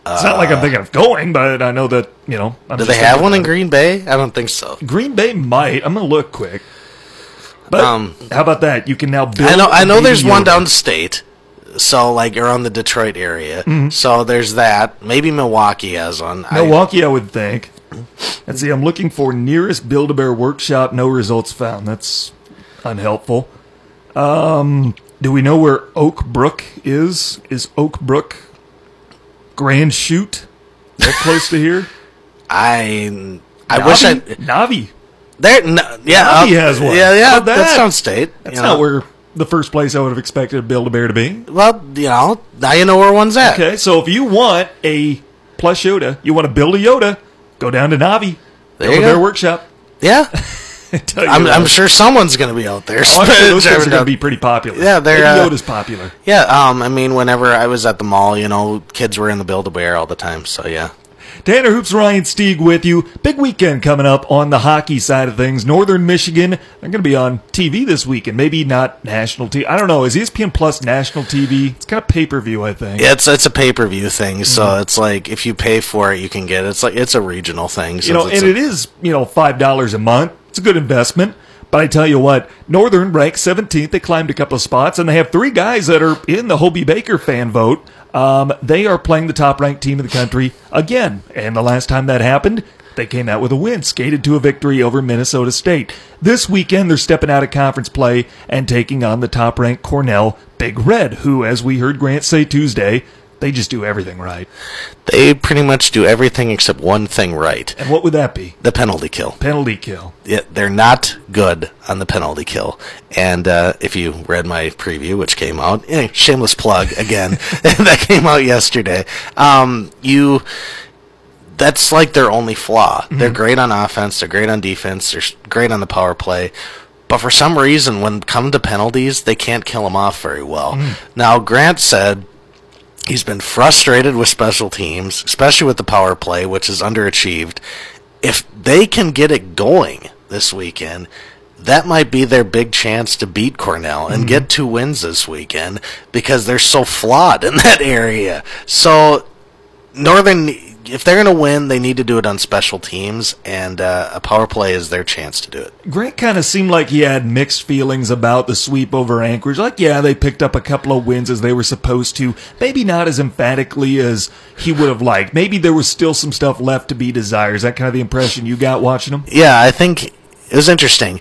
It's not like I'm thinking of going, but I know that, you know. I'm Do they have one in. Green Bay? I don't think so. Green Bay might. I'm going to look quick. But Um, how about that? You can now build. I know. I know. There's one downstate. So like around the Detroit area. Mm-hmm. So there's that. Maybe Milwaukee has one. Milwaukee, I would think. Let's see. I'm looking for nearest Build-A-Bear workshop. No results found. That's unhelpful. Um, do we know where Oak Brook is? Is Oak Brook Grand Chute? That close to here? I I wish I Novi? Novi. there. No, yeah, Novi uh, has one. Yeah, yeah. That that? sounds state. That's not know. where the first place I would have expected Build-A-Bear to be. Well, you know, now you know where one's at. Okay, so if you want a plush Yoda, you want to build a Yoda, go down to Novi. There you Build-A-Bear. Workshop. Yeah, I'm. I'm sure someone's going to be out there. Oh, sure those guys are going to be pretty popular. Yeah, they're, uh, Yoda's popular. Yeah, um, I mean, whenever I was at the mall, you know, kids were in the Build a Bear all the time. So yeah, Tanner Hoops, Ryan Stieg with you. Big weekend coming up on the hockey side of things. Northern Michigan, they're going to be on TV this weekend. Maybe not national TV. I don't know. Is ESPN Plus national TV? It's kind of pay per view, I think. it's it's a pay per view thing. So Mm-hmm. it's like if you pay for it, you can get it. It's like it's a regional thing. So you know, and a- it is, you know, $5 a month. It's a good investment. But I tell you what, Northern ranked 17th. They climbed a couple of spots, and they have three guys that are in the Hobey Baker fan vote. Um, they are playing the top ranked team in the country again. And the last time that happened, they came out with a win, skated to a victory over Minnesota State. This weekend, they're stepping out of conference play and taking on the top ranked Cornell Big Red, who, as we heard Grant say Tuesday, they just do everything right. they pretty much do everything except one thing right: And what would that be? the penalty kill. Penalty kill. Yeah, they're not good on the penalty kill. And uh, if you read my preview, which came out, eh, shameless plug again, that came out yesterday. Um, you, that's like their only flaw. They're great on offense. They're great on defense. They're great on the power play. But for some reason, when it come to penalties, they can't kill them off very well. Now, Grant said he's been frustrated with special teams, especially with the power play, which is underachieved. If they can get it going this weekend, that might be their big chance to beat Cornell and get mm-hmm. two wins this weekend because they're so flawed in that area. So Northern, if they're going to win, they need to do it on special teams, and uh, a power play is their chance to do it. Grant kind of seemed like he had mixed feelings about the sweep over Anchorage. Like, yeah, they picked up a couple of wins as they were supposed to. Maybe not as emphatically as he would have liked. Maybe there was still some stuff left to be desired. Is that kind of the impression you got watching them? Yeah, I think it was interesting.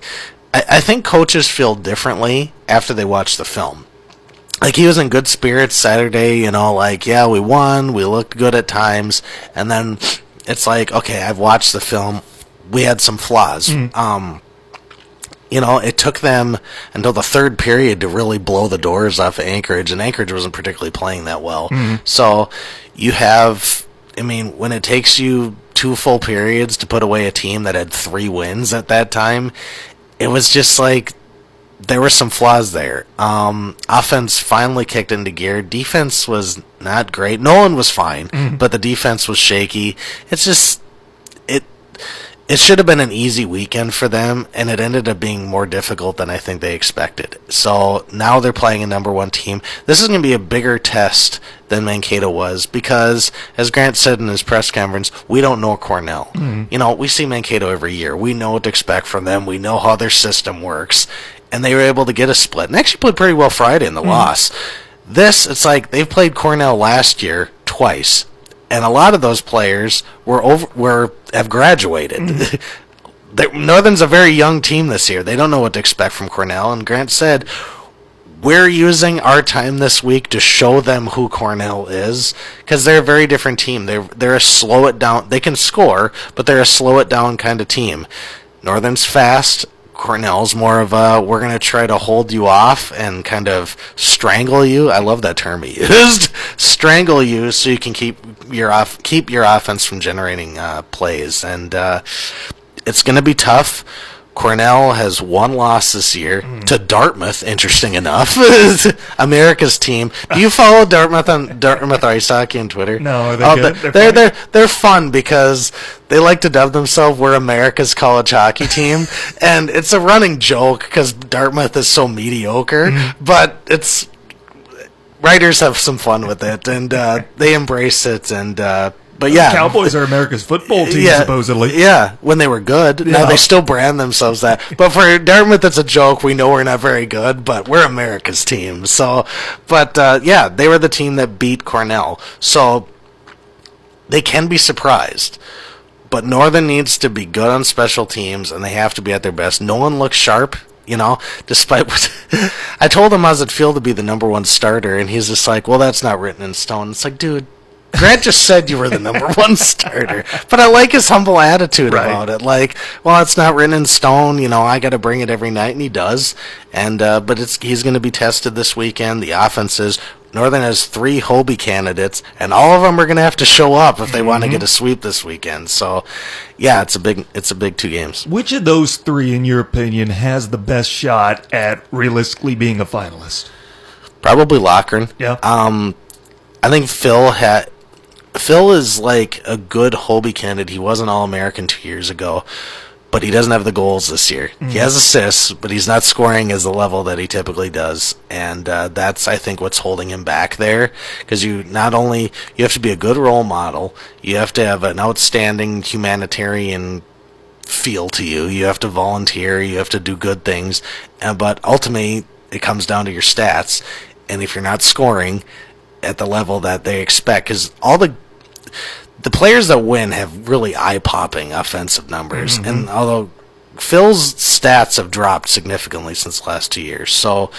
I, I think coaches feel differently after they watch the film. Like he was in good spirits Saturday, you know, like yeah, we won, we looked good at times, and then it's like, okay, I've watched the film, we had some flaws. Um, you know, it took them until the third period to really blow the doors off of Anchorage, and Anchorage wasn't particularly playing that well. So you have, I mean, when it takes you two full periods to put away a team that had three wins at that time, it was just like there were some flaws there. Um, offense finally kicked into gear. Defense was not great. Nolan was fine, but the defense was shaky. It's just it. It should have been an easy weekend for them, and it ended up being more difficult than I think they expected. So now they're playing a number one team. This is going to be a bigger test than Mankato was because, as Grant said in his press conference, we don't know Cornell. You know, we see Mankato every year. We know what to expect from them. We know how their system works, and they were able to get a split and actually played pretty well Friday in the mm-hmm. loss. This, it's like they've played Cornell last year twice and a lot of those players were over were have graduated. Mm-hmm. They- Northern's a very young team this year. They don't know what to expect from Cornell. And Grant said, we're using our time this week to show them who Cornell is because they're a very different team. They're they're a slow it down. They can score, but they're a slow it down kind of team. Northern's fast. Cornell's more of a we're going to try to hold you off and kind of strangle you. I love that term he used. strangle you so you can keep your off keep your offense from generating uh, plays and uh, it's going to be tough. Cornell has one loss this year mm. to Dartmouth. Interesting enough, America's team. Do you follow Dartmouth on Dartmouth ice hockey on Twitter? No, they oh, good? They're they're, they're, they're fun because they like to dub themselves "We're America's college hockey team," and it's a running joke because Dartmouth is so mediocre. Mm. But it's writers have some fun with it, and uh, they embrace it, and uh, but yeah, the Cowboys are America's football team, yeah, supposedly. Yeah, when they were good. Yeah. Now they still brand themselves that. But for Dartmouth, it's a joke. We know we're not very good, but we're America's team. So, but uh, yeah, they were the team that beat Cornell. So they can be surprised. But Northern needs to be good on special teams, and they have to be at their best. Nolan looks sharp you know, despite what I told him how's it feel to be the number one starter, and he's just like, well, that's not written in stone. It's like, dude, Grant just said you were the number one starter, but I like his humble attitude right. about it. Like, well, it's not written in stone. You know, I got to bring it every night, and he does. And uh, but it's he's going to be tested this weekend. The offenses. Northern has three Hobey candidates, and all of them are going to have to show up if they mm-hmm. want to get a sweep this weekend. So, yeah, it's a big it's a big two games. Which of those three, in your opinion, has the best shot at realistically being a finalist? Probably Loughran. Yeah. Um, I think Phil had Phil is like a good Hobey candidate. He was an All American two years ago, but he doesn't have the goals this year. Mm-hmm. He has assists, but he's not scoring as the level that he typically does, and uh, that's I think what's holding him back there. Because you not only you have to be a good role model, you have to have an outstanding humanitarian feel to you. You have to volunteer. You have to do good things, uh, but ultimately it comes down to your stats. And if you're not scoring, at the level that they expect because all the the players that win have really eye popping offensive numbers, mm-hmm. and although Phil's stats have dropped significantly since the last two years, so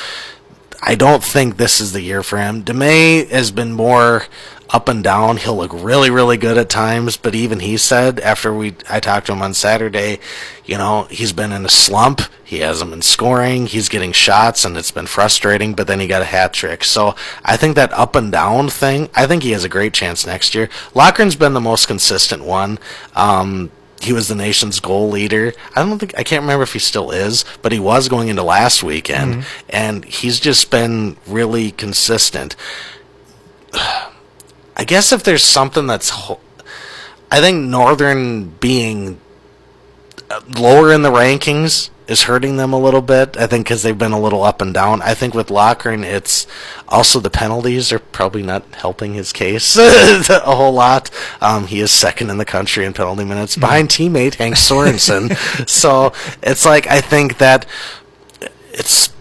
I don't think this is the year for him. Demay has been more up and down. He'll look really, really good at times, but even he said after we I talked to him on Saturday, you know, he's been in a slump. He hasn't been scoring. He's getting shots, and it's been frustrating. But then he got a hat trick. So I think that up and down thing. I think he has a great chance next year. Loughran's been the most consistent one. Um, he was the nation's goal leader. I don't think I can't remember if he still is, but he was going into last weekend, mm-hmm. and he's just been really consistent. I guess if there's something that's, ho- I think Northern being uh, lower in the rankings is hurting them a little bit. I think because they've been a little up and down. I think with Loughran, it's also the penalties are probably not helping his case a whole lot. Um, he is second in the country in penalty minutes hmm. behind teammate Hank Sorensen. so it's like I think that it's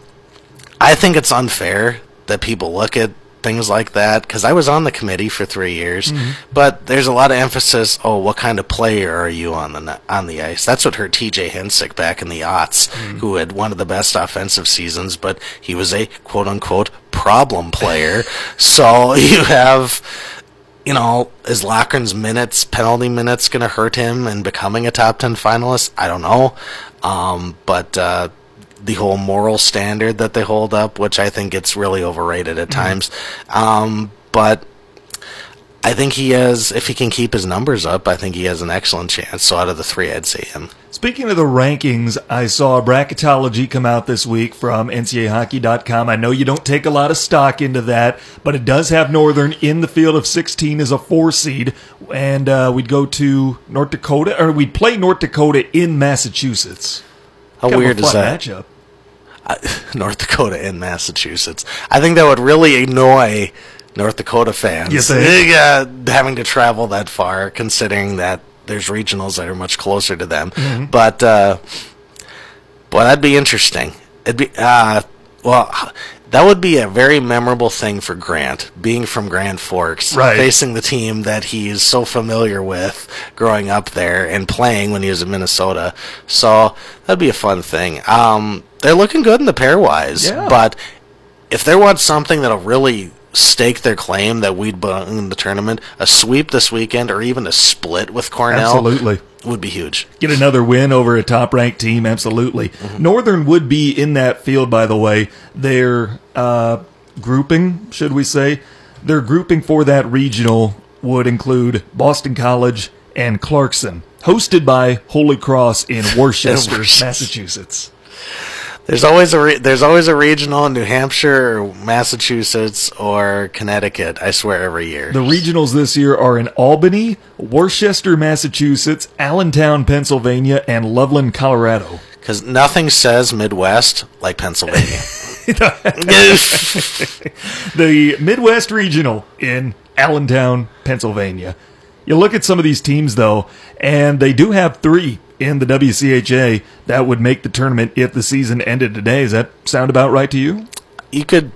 I think it's unfair that people look at things like that because I was on the committee for three years. Mm-hmm. But there's a lot of emphasis. Oh, what kind of player are you on the on the ice? That's what hurt T.J. Hensick back in the aughts, mm-hmm. who had one of the best offensive seasons, but he was a quote unquote problem player. so you have. You know, is Loughran's minutes, penalty minutes, going to hurt him in becoming a top 10 finalist? I don't know. Um, but uh, the whole moral standard that they hold up, which I think gets really overrated at mm-hmm. times. Um, but I think he has, if he can keep his numbers up, I think he has an excellent chance. So out of the three, I'd say him. Speaking of the rankings, I saw a bracketology come out this week from NCAAhockey.com. I know you don't take a lot of stock into that, but it does have Northern in the field of 16 as a four seed, and uh, we'd go to North Dakota, or we'd play North Dakota in Massachusetts. How weird is that? Matchup. North Dakota and Massachusetts. I think that would really annoy North Dakota fans. You think? Uh, having to travel that far, considering that there's regionals that are much closer to them. Mm-hmm. But, uh, boy, that'd be interesting. It'd be, uh, well, that would be a very memorable thing for Grant, being from Grand Forks, right. facing the team that he's so familiar with growing up there and playing when he was in Minnesota. So that'd be a fun thing. Um, they're looking good in the pairwise, yeah. but if they want something that'll really stake their claim that we'd belong in the tournament, a sweep this weekend or even a split with Cornell Absolutely. would be huge. Get another win over a top ranked team, absolutely. Mm-hmm. Northern would be in that field, by the way. Their uh, grouping, should we say, their grouping for that regional would include Boston College and Clarkson, hosted by Holy Cross in Worcester. Massachusetts. There's always a re- there's always a regional in New Hampshire or Massachusetts or Connecticut. I swear every year. The regionals this year are in Albany, Worcester, Massachusetts, Allentown, Pennsylvania, and Loveland, Colorado. Because nothing says Midwest like Pennsylvania. the Midwest Regional in Allentown, Pennsylvania. You look at some of these teams, though, and they do have three in the WCHA that would make the tournament if the season ended today. Does that sound about right to you? you could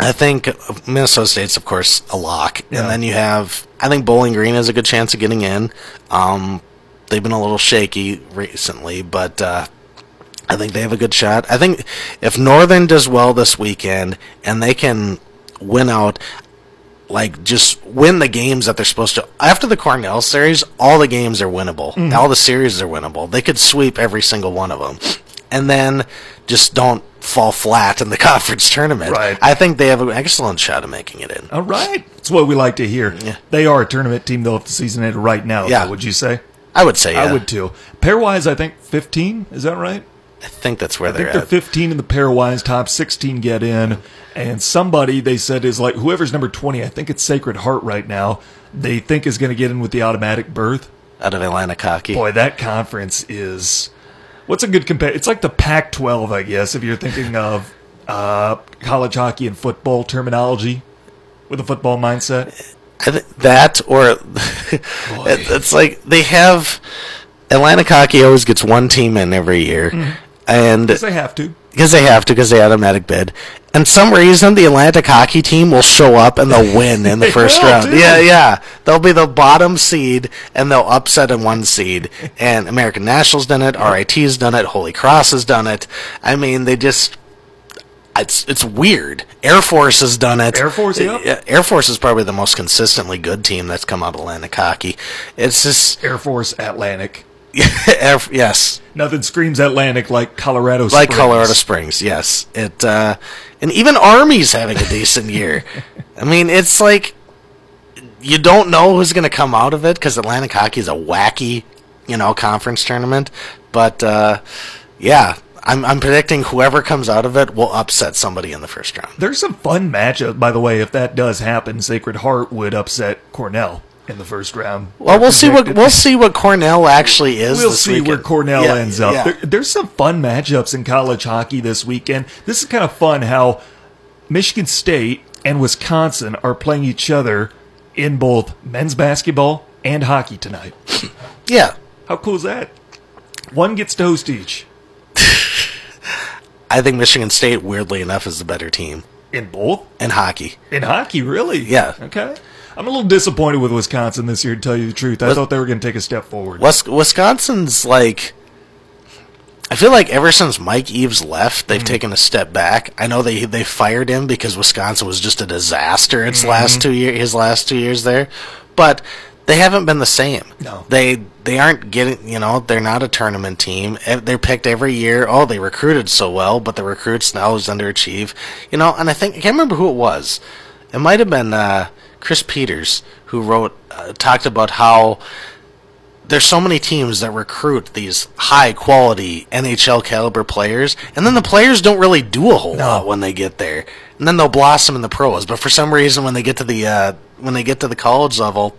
I think Minnesota State's of course a lock. Yeah. And then you have I think Bowling Green has a good chance of getting in. Um they've been a little shaky recently, but uh I think they have a good shot. I think if Northern does well this weekend and they can win out like just win the games that they're supposed to. After the Cornell series, all the games are winnable. Mm-hmm. All the series are winnable. They could sweep every single one of them, and then just don't fall flat in the conference tournament. Right. I think they have an excellent shot of making it in. All right. That's what we like to hear. Yeah. They are a tournament team, though, if the season ended right now. Yeah. would you say? I would say. I would too. Pairwise, I think 15. Is that right? I think that's where I they're they're at. 15 in the pairwise, top 16 get in. And somebody they said is like whoever's number 20, I think it's Sacred Heart right now, they think is going to get in with the automatic berth. out of Atlantic hockey. Boy, that conference is. What's a good compare? It's like the Pac 12, I guess, if you're thinking of uh, college hockey and football terminology with a football mindset. That or it's like they have Atlantic hockey always gets one team in every year, Mm-hmm. And Because they have to. because they have to because they automatic bid. And some reason the Atlantic hockey team will show up and they'll win in the first round. too. Yeah, yeah. They'll be the bottom seed and they'll upset a one seed. And American International's done it, RIT's done it, Holy Cross has done it. I mean, they just it's it's weird. Air Force has done it. Air Force. Yeah, Air Force is probably the most consistently good team that's come out of Atlantic hockey. It's just Air Force Atlantic. Yes, Nothing screams Atlantic like Colorado Springs. like. Colorado Springs. Yes, it uh, and even Army's having a decent year. I mean, it's like you don't know who's going to come out of it because Atlantic hockey is a wacky, you know, conference tournament. But uh, yeah, I'm I'm predicting whoever comes out of it will upset somebody in the first round. There's some fun matchup, by the way. If that does happen, Sacred Heart would upset Cornell in the first round. Well, we'll see what we'll see what Cornell actually is. We'll see where. Cornell Yeah, ends up. yeah. There, there's some fun matchups in college hockey this weekend. This is kind of fun how Michigan State and Wisconsin are playing each other in both men's basketball and hockey tonight. yeah. How cool is that? One gets to host each I think Michigan State, weirdly enough, is the better team in both in hockey. in hockey. Really? Yeah. Okay. I'm a little disappointed with Wisconsin this year. To tell you the truth, I Wis- thought they were going to take a step forward. Wis- Wisconsin's like, I feel like ever since Mike Eaves left, they've taken a step back. I know they they fired him because Wisconsin was just a disaster its last two year his last two years there, but they haven't been the same. No. they they aren't getting you know they're not a tournament team. They're picked every year. Oh, they recruited so well, but the recruits now is underachieve. You know, and I think I can't remember who it was. It might have been uh, Chris Peters who wrote uh, talked about how there's so many teams that recruit these high quality NHL caliber players, and then the players don't really do a whole lot when they get there, and then they'll blossom in the pros. But for some reason, when they get to the uh, when they get to the college level,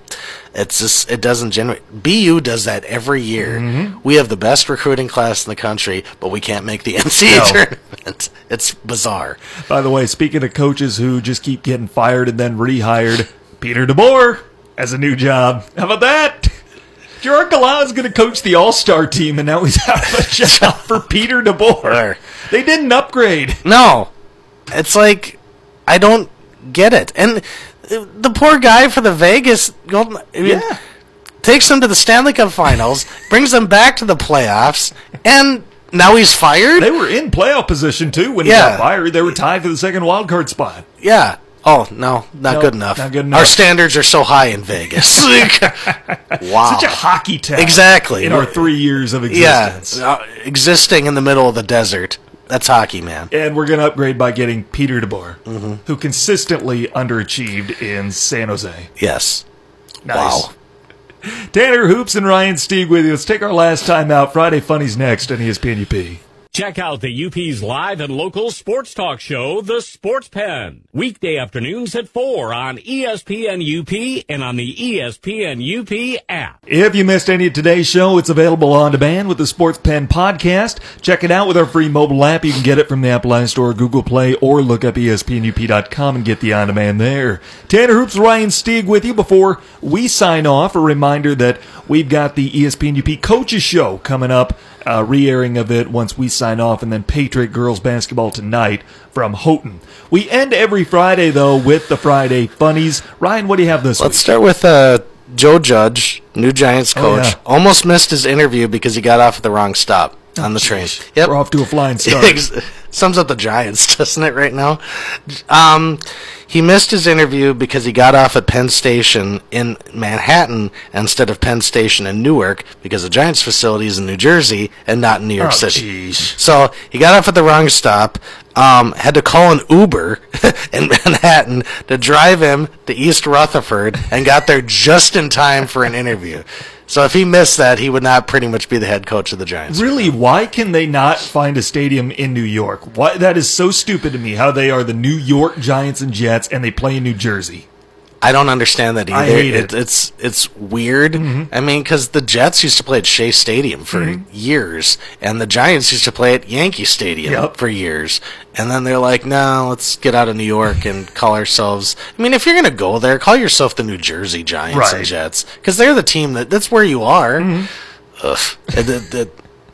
it's just it doesn't generate. BU does that every year. Mm-hmm. We have the best recruiting class in the country, but we can't make the NCAA No. tournament. It's bizarre. By the way, speaking of coaches who just keep getting fired and then rehired, Peter DeBoer has a new job. How about that? Gerard Gallant is going to coach the All Star team, and now he's out of a job for Peter DeBoer. They didn't upgrade. No, it's like I don't get it. And the poor guy for the Vegas Golden I mean, Yeah. takes them to the Stanley Cup Finals, brings them back to the playoffs, and now he's fired. They were in playoff position too when he got fired. They were tied for the second wild card spot. yeah. Oh no, not No, good enough. not good enough. Our standards are so high in Vegas. wow. Such a hockey town. Exactly. In our three years of yeah, existence. uh, existing in the middle of the desert. That's hockey, man. And we're going to upgrade by getting Peter DeBoer, Mm-hmm. who consistently underachieved in San Jose. Yes. Nice. Wow. Tanner Hoops and Ryan Stieg with you. Let's take our last time out. Friday Funnies next on ESPN UP. Check out the UP's live and local sports talk show, The Sports Pen. Weekday afternoons at 4 on ESPN UP and on the ESPN UP app. If you missed any of today's show, it's available on demand with the Sports Pen podcast. Check it out with our free mobile app. You can get it from the Apple Store, Google Play, or look up ESPNUP.com and get the on demand there. Tanner Hoops, Ryan Stieg with you. Before we sign off, a reminder that we've got the E ESPN UP Coaches Show coming up, uh, re airing of it once we sign off, and then Patriot Girls Basketball tonight from Houghton. We end every Friday, though, with the Friday Funnies. Ryan, what do you have this week Let's week? start with uh, Joe Judge, new Giants Oh, coach. yeah. Almost missed his interview because he got off at the wrong stop on the train. Yep. We're off to a flying start. Sums up the Giants, doesn't it, right now? Um, he missed his interview because he got off at Penn Station in Manhattan instead of Penn Station in Newark because the Giants facility is in New Jersey and not in New York Oh, City. jeez. So he got off at the wrong stop, um, had to call an Uber in Manhattan to drive him to East Rutherford and got there just in time for an interview. So if he missed that, he would not pretty much be the head coach of the Giants. Really, why can they not find a stadium in New York? Why that is so stupid to me. How they are the New York Giants and Jets, and they play in New Jersey. I don't understand that either. It. Mm-hmm. It's it's weird. I mean, because the Jets used to play at Shea Stadium for years, and the Giants used to play at Yankee Stadium Yep. for years. And then they're like, "No, let's get out of New York and call ourselves." I mean, if you're gonna go there, call yourself the New Jersey Giants Right. Mm-hmm. and Jets, because they're the team that that's where you are. Ugh. And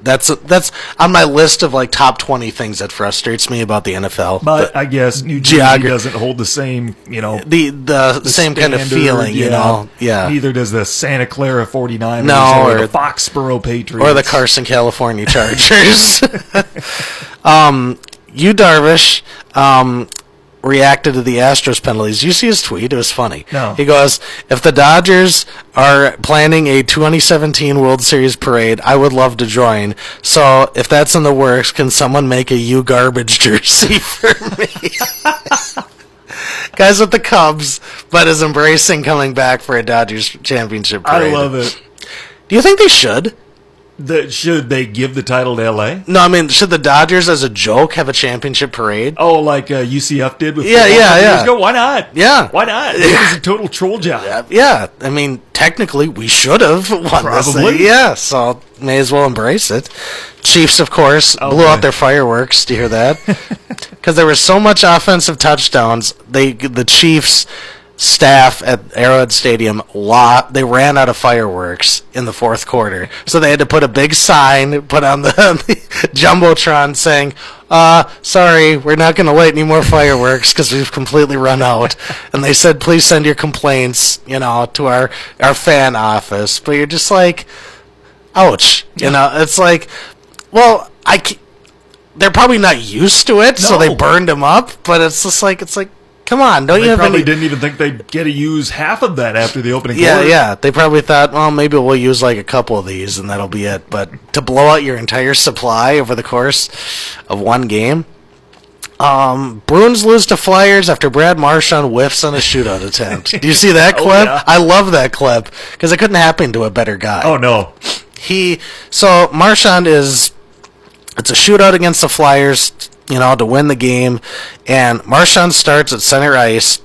that- that- that's that's on my list of like top twenty things that frustrates me about the NFL. But I guess New Jersey doesn't hold the same, you know, the the, same kind of standard, feeling, you know. Yeah. Neither does the Santa Clara 49ers No, or, or- the Foxborough Patriots. or the Carson, California Chargers. um, Yu Darvish um, reacted to the Astros penalties. You see his tweet; it was funny. No. He goes, "If the Dodgers are planning a 2017 World Series parade, I would love to join. So if that's in the works, can someone make a you garbage jersey for me?" Guys with the Cubs, but is embracing coming back for a Dodgers championship I love it. Do you think they should? The, should they give the title to LA? No, I mean, should the Dodgers, as a joke, have a championship parade? Oh, like uh, UCF did with Yeah, yeah, yeah. ago? Why not? Yeah. Why not? It was a total troll job. Yeah, I mean, technically, we should have won this Probably. thing. Yeah, so may as well embrace it. Chiefs, of course, blew Okay. out their fireworks. Do you hear that? Because there was so much offensive touchdowns, they the Chiefs staff at Arrowhead Stadium lot they ran out of fireworks in the fourth quarter, so they had to put a big sign put on the, the jumbotron saying, "Uh, sorry, we're not going to light any more fireworks because we've completely run out." And they said, "Please send your complaints, you know, to our our fan office." But you're just like, "Ouch!" You know, it's like, well, I. they're probably not used to it, so they burned them up. But it's just like it's like, come on, don't you They have probably any? didn't even think they'd get to use half of that after the opening Yeah, quarter. yeah. They probably thought, well, maybe we'll use like a couple of these and that'll be it. But to blow out your entire supply over the course of one game. Um, Bruins lose to Flyers after Brad Marchand whiffs on a shootout attempt. Do you see that Oh, clip? yeah. I love that clip because it couldn't happen to a better guy Oh, no. he so Marchand is it's a shootout against the Flyers, you know, to win the game, and Marchand starts at center ice,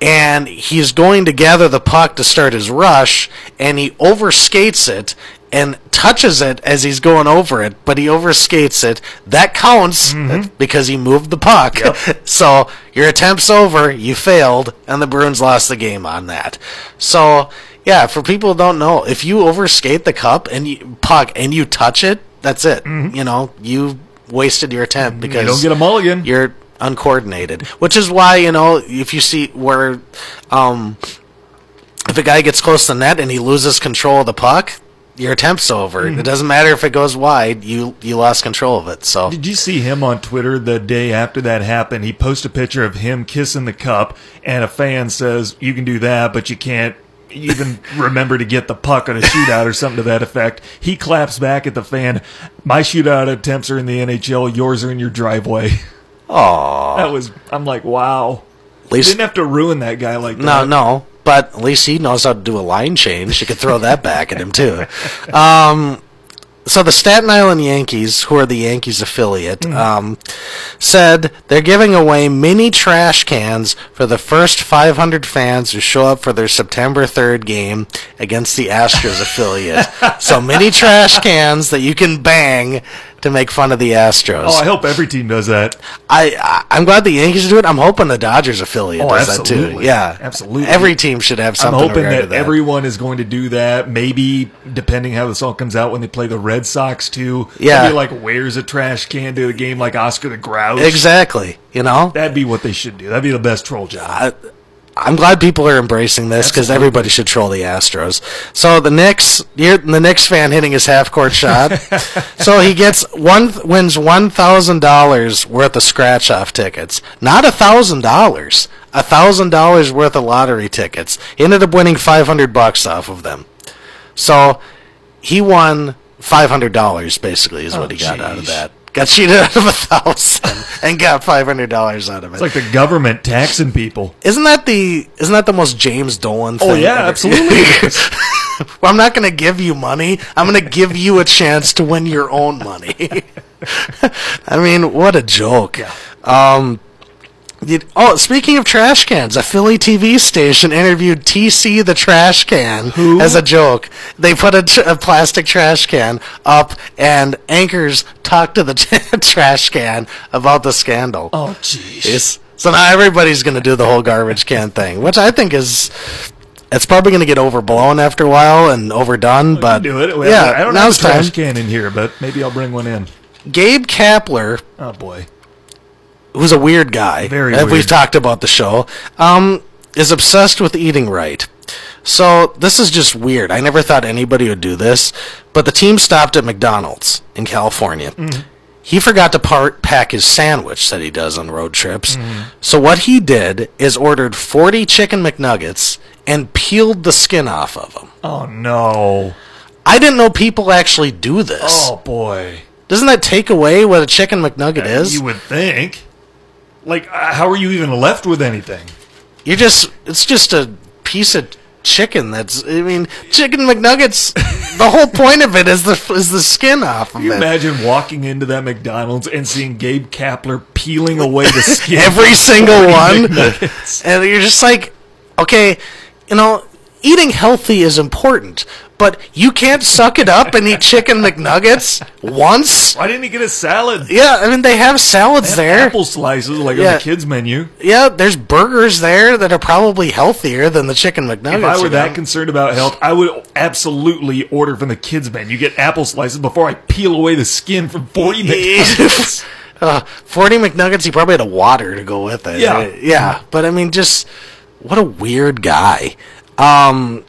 and he's going to gather the puck to start his rush, and he overskates it and touches it as he's going over it, but he overskates it. That counts mm-hmm. because he moved the puck. so your attempt's over, you failed, and the Bruins lost the game on that. So yeah, for people who don't know, if you overskate the cup and you, puck and you touch it, that's it. Mm-hmm. You know, you wasted your attempt because You don't get a mulligan. you're uncoordinated. Which is why, you know, if you see where um if a guy gets close to the net and he loses control of the puck, your attempt's over. Mm-hmm. It doesn't matter if it goes wide. You you lost control of it. So Did you see him on Twitter the day after that happened? He posted a picture of him kissing the cup, and a fan says, "You can do that, but you can't." Even remember to get the puck on a shootout or something to that effect. He claps back at the fan. My shootout attempts are in the NHL. Yours are in your driveway. Aw. That was. I'm like, wow. at least didn't have to ruin that guy like no no. But at least he knows how to do a line change. You could throw that back at him too. Um, so the Staten Island Yankees, who are the Yankees affiliate, um, said they're giving away mini trash cans for the first 500 fans who show up for their September 3rd game against the Astros affiliate. So mini trash cans that you can bang to make fun of the Astros. Oh, I hope every team does that. I, I I'm glad the Yankees do it. I'm hoping the Dodgers affiliate Oh, does that too. Yeah, Absolutely. Every team should have I'm hoping that, that everyone is going to do that. Maybe, depending how this all comes out, when they play the Red Sox too. Yeah. Maybe like where's a trash can to the game, like Oscar the Grouch. exactly. You know, That'd be what they should do. That'd be the best troll job. I, I'm glad people are embracing this because everybody should troll the Astros. So the Knicks, you're the Knicks fan hitting his half court shot. so he gets one wins one thousand dollars worth of scratch off tickets, not a thousand dollars, a thousand dollars worth of lottery tickets. He ended up winning five hundred bucks off of them. So he won five hundred dollars basically is Oh, what he got out of that. Got cheated out of a thousand and got five hundred dollars out of it. It's like the government taxing people. Isn't that the isn't that the most James Dolan thing? Oh yeah, ever? absolutely. well, I'm not going to give you money. I'm going to give you a chance to win your own money. I mean, what a joke. Um, you- oh, speaking of trash cans, a Philly TV station interviewed TC the trash can as a joke. They put a, tr- a plastic trash can up, and anchors talked to the trash can about the scandal. oh jeez. So now everybody's going to do the whole garbage can thing, which I think is it's probably going to get overblown after a while and overdone. but do it. Well, yeah, I don't have a trash time. can in here, but maybe I'll bring one in. Gabe Kapler, Oh boy. Who's a weird guy, Very as we've talked about the show, um, is obsessed with eating right. So this is just weird. I never thought anybody would do this, but the team stopped at McDonald's in California. Mm-hmm. He forgot to part, pack his sandwich that he does on road trips. Mm-hmm. So what he did is ordered 40 chicken McNuggets and peeled the skin off of them. Oh no. I didn't know people actually do this. Oh boy. Doesn't that take away what a chicken McNugget is? You would think. Like, uh, how are you even left with anything? You're just it's just a piece of chicken that's I mean chicken McNuggets the whole point of it is the is the skin off of Can you it. imagine walking into that McDonald's and seeing Gabe Kapler peeling away the skin? Every single one. McNuggets? And you're just like okay, you know, eating healthy is important, but you can't suck it up and eat chicken McNuggets once. Why didn't he get a salad? Yeah, I mean they have salads They have there. Apple slices like on the kids menu. Yeah, there's burgers there that are probably healthier than the chicken McNuggets. If I were you that know? concerned about health, I would absolutely order from the kids menu. You Get apple slices before I peel away the skin from 40 McDonald's. uh, 40 McNuggets, he probably had a water to go with it. Yeah. Uh, yeah. But I mean, just what a weird guy. Um,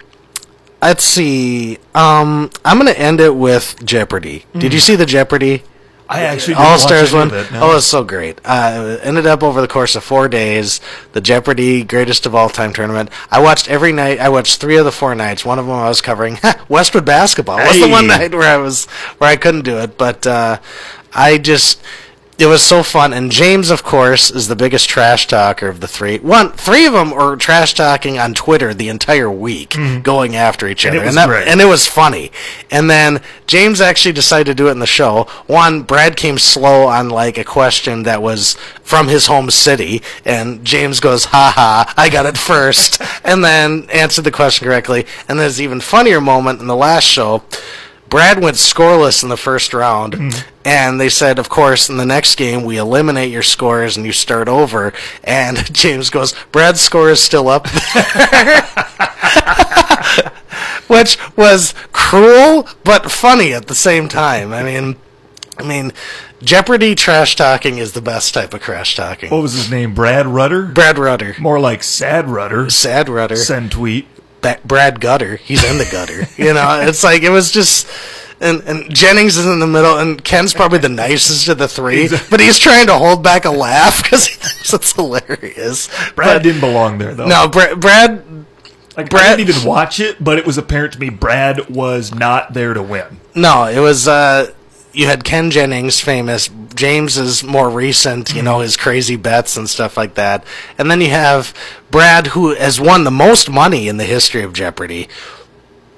let's see. Um, I'm going to end it with Jeopardy. Did you see the Jeopardy? I actually All Stars one. it, no. Oh, it's so great. Uh, it ended up over the course of four days. The Jeopardy greatest of all time tournament. I watched every night. I watched three of the four nights. One of them I was covering Westwood basketball. Was the one night where I was where I couldn't do it, but uh, I just. It was so fun, and James, of course, is the biggest trash talker of the three. One, three of them are trash talking on Twitter the entire week, mm-hmm. going after each And other, it was that, great. and it was funny. And then James actually decided to do it in the show. One, Brad came slow on like a question that was from his home city, and James goes, "Ha ha, I got it first. and then answered the question correctly. And there's an even funnier moment in the last show. Brad went scoreless in the first round, Mm-hmm. and they said, of course, in the next game we eliminate your scores and you start over. And James goes, Brad's score is still up there. which was cruel but funny at the same time. I mean, I mean, Jeopardy trash talking is the best type of trash talking. What was his name? Brad Rutter? Brad Rutter, More like Sad Rudder. sad Rudder. Send tweet. Brad Gutter. He's in the gutter. you know, it's like it was just. And, and Jennings is in the middle, and Ken's probably the nicest of the three, but he's trying to hold back a laugh because he thinks it's hilarious. Brad But- didn't belong there though. no, Bra- Brad. like, Brad- I didn't even watch it, but it was apparent to me Brad was not there to win. No, it was. Uh, you had Ken Jennings, famous. James is more recent. You know mm-hmm. his crazy bets and stuff like that. And then you have Brad, who has won the most money in the history of Jeopardy.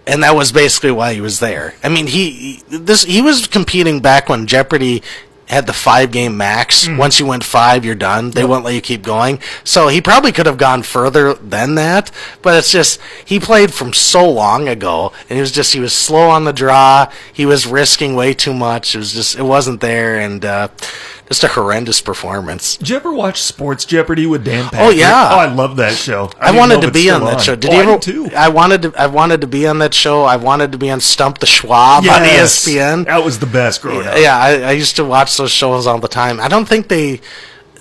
and that was basically why he was there. I mean, he he- this he was competing back when Jeopardy had the five game max. Once you went five, you're done. They won't let you keep going. So he probably could have gone further than that. But it's just he played from so long ago, and he was just he was slow on the draw. He was risking way too much. It was just it wasn't there, and uh, just a horrendous performance. Did you ever watch Sports Jeopardy with Dan oh, Patrick? Oh, yeah. Oh, I love that show. I, didn't wanted to be on that show. Did oh, you ever? did too. I wanted to. I wanted to be on that show. I wanted to be on Stump the Schwab on E ESPN. That was the best growing up. Yeah, I, I used to watch those shows all the time. I don't think they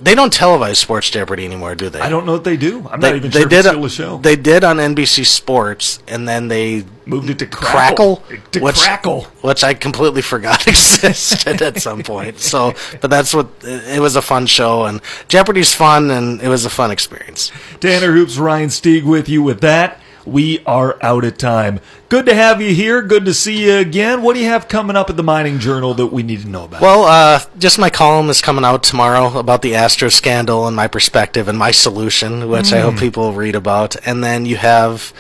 they don't televise Sports Jeopardy anymore, do they? I don't know what they do. I'm They, not even they sure if did it's still a show. They did on NBC Sports, and then they moved it to Crackle. Crackle, To which, Crackle. which I completely forgot existed at some point. So, but that's what it was a fun show, and Jeopardy's fun, and it was a fun experience. Tanner Hoops, Ryan Stieg with you with that. We are out of time. Good to have you here. Good to see you again. What do you have coming up at the Mining Journal that we need to know about? Well, uh, just my column is coming out tomorrow about the Astro scandal and my perspective and my solution, which I hope people will read about. And then you have,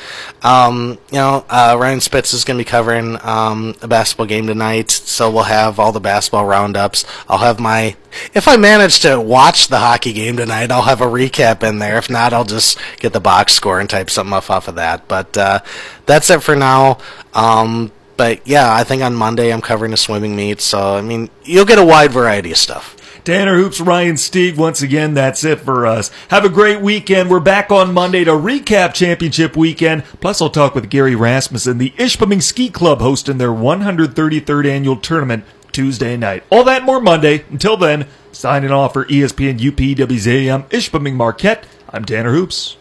um, you know, uh, Ryan Spitz is going to be covering um, a basketball game tonight, so we'll have all the basketball roundups. I'll have my, if I manage to watch the hockey game tonight, I'll have a recap in there. If not, I'll just get the box score and type something off off of that. But uh, that's it for now. Um, but yeah, I think on Monday I'm covering a swimming meet, so I mean, you'll get a wide variety of stuff. Tanner Hoops, Ryan Stieg. Once again, that's it for us. Have a great weekend. We're back on Monday to recap championship weekend. Plus, I'll talk with Gary Rasmussen, the Ishpeming Ski Club hosting their 133rd annual tournament Tuesday night. All that more Monday. Until then, signing off for ESPN UPWZAM Ishpeming Marquette. I'm Tanner Hoops.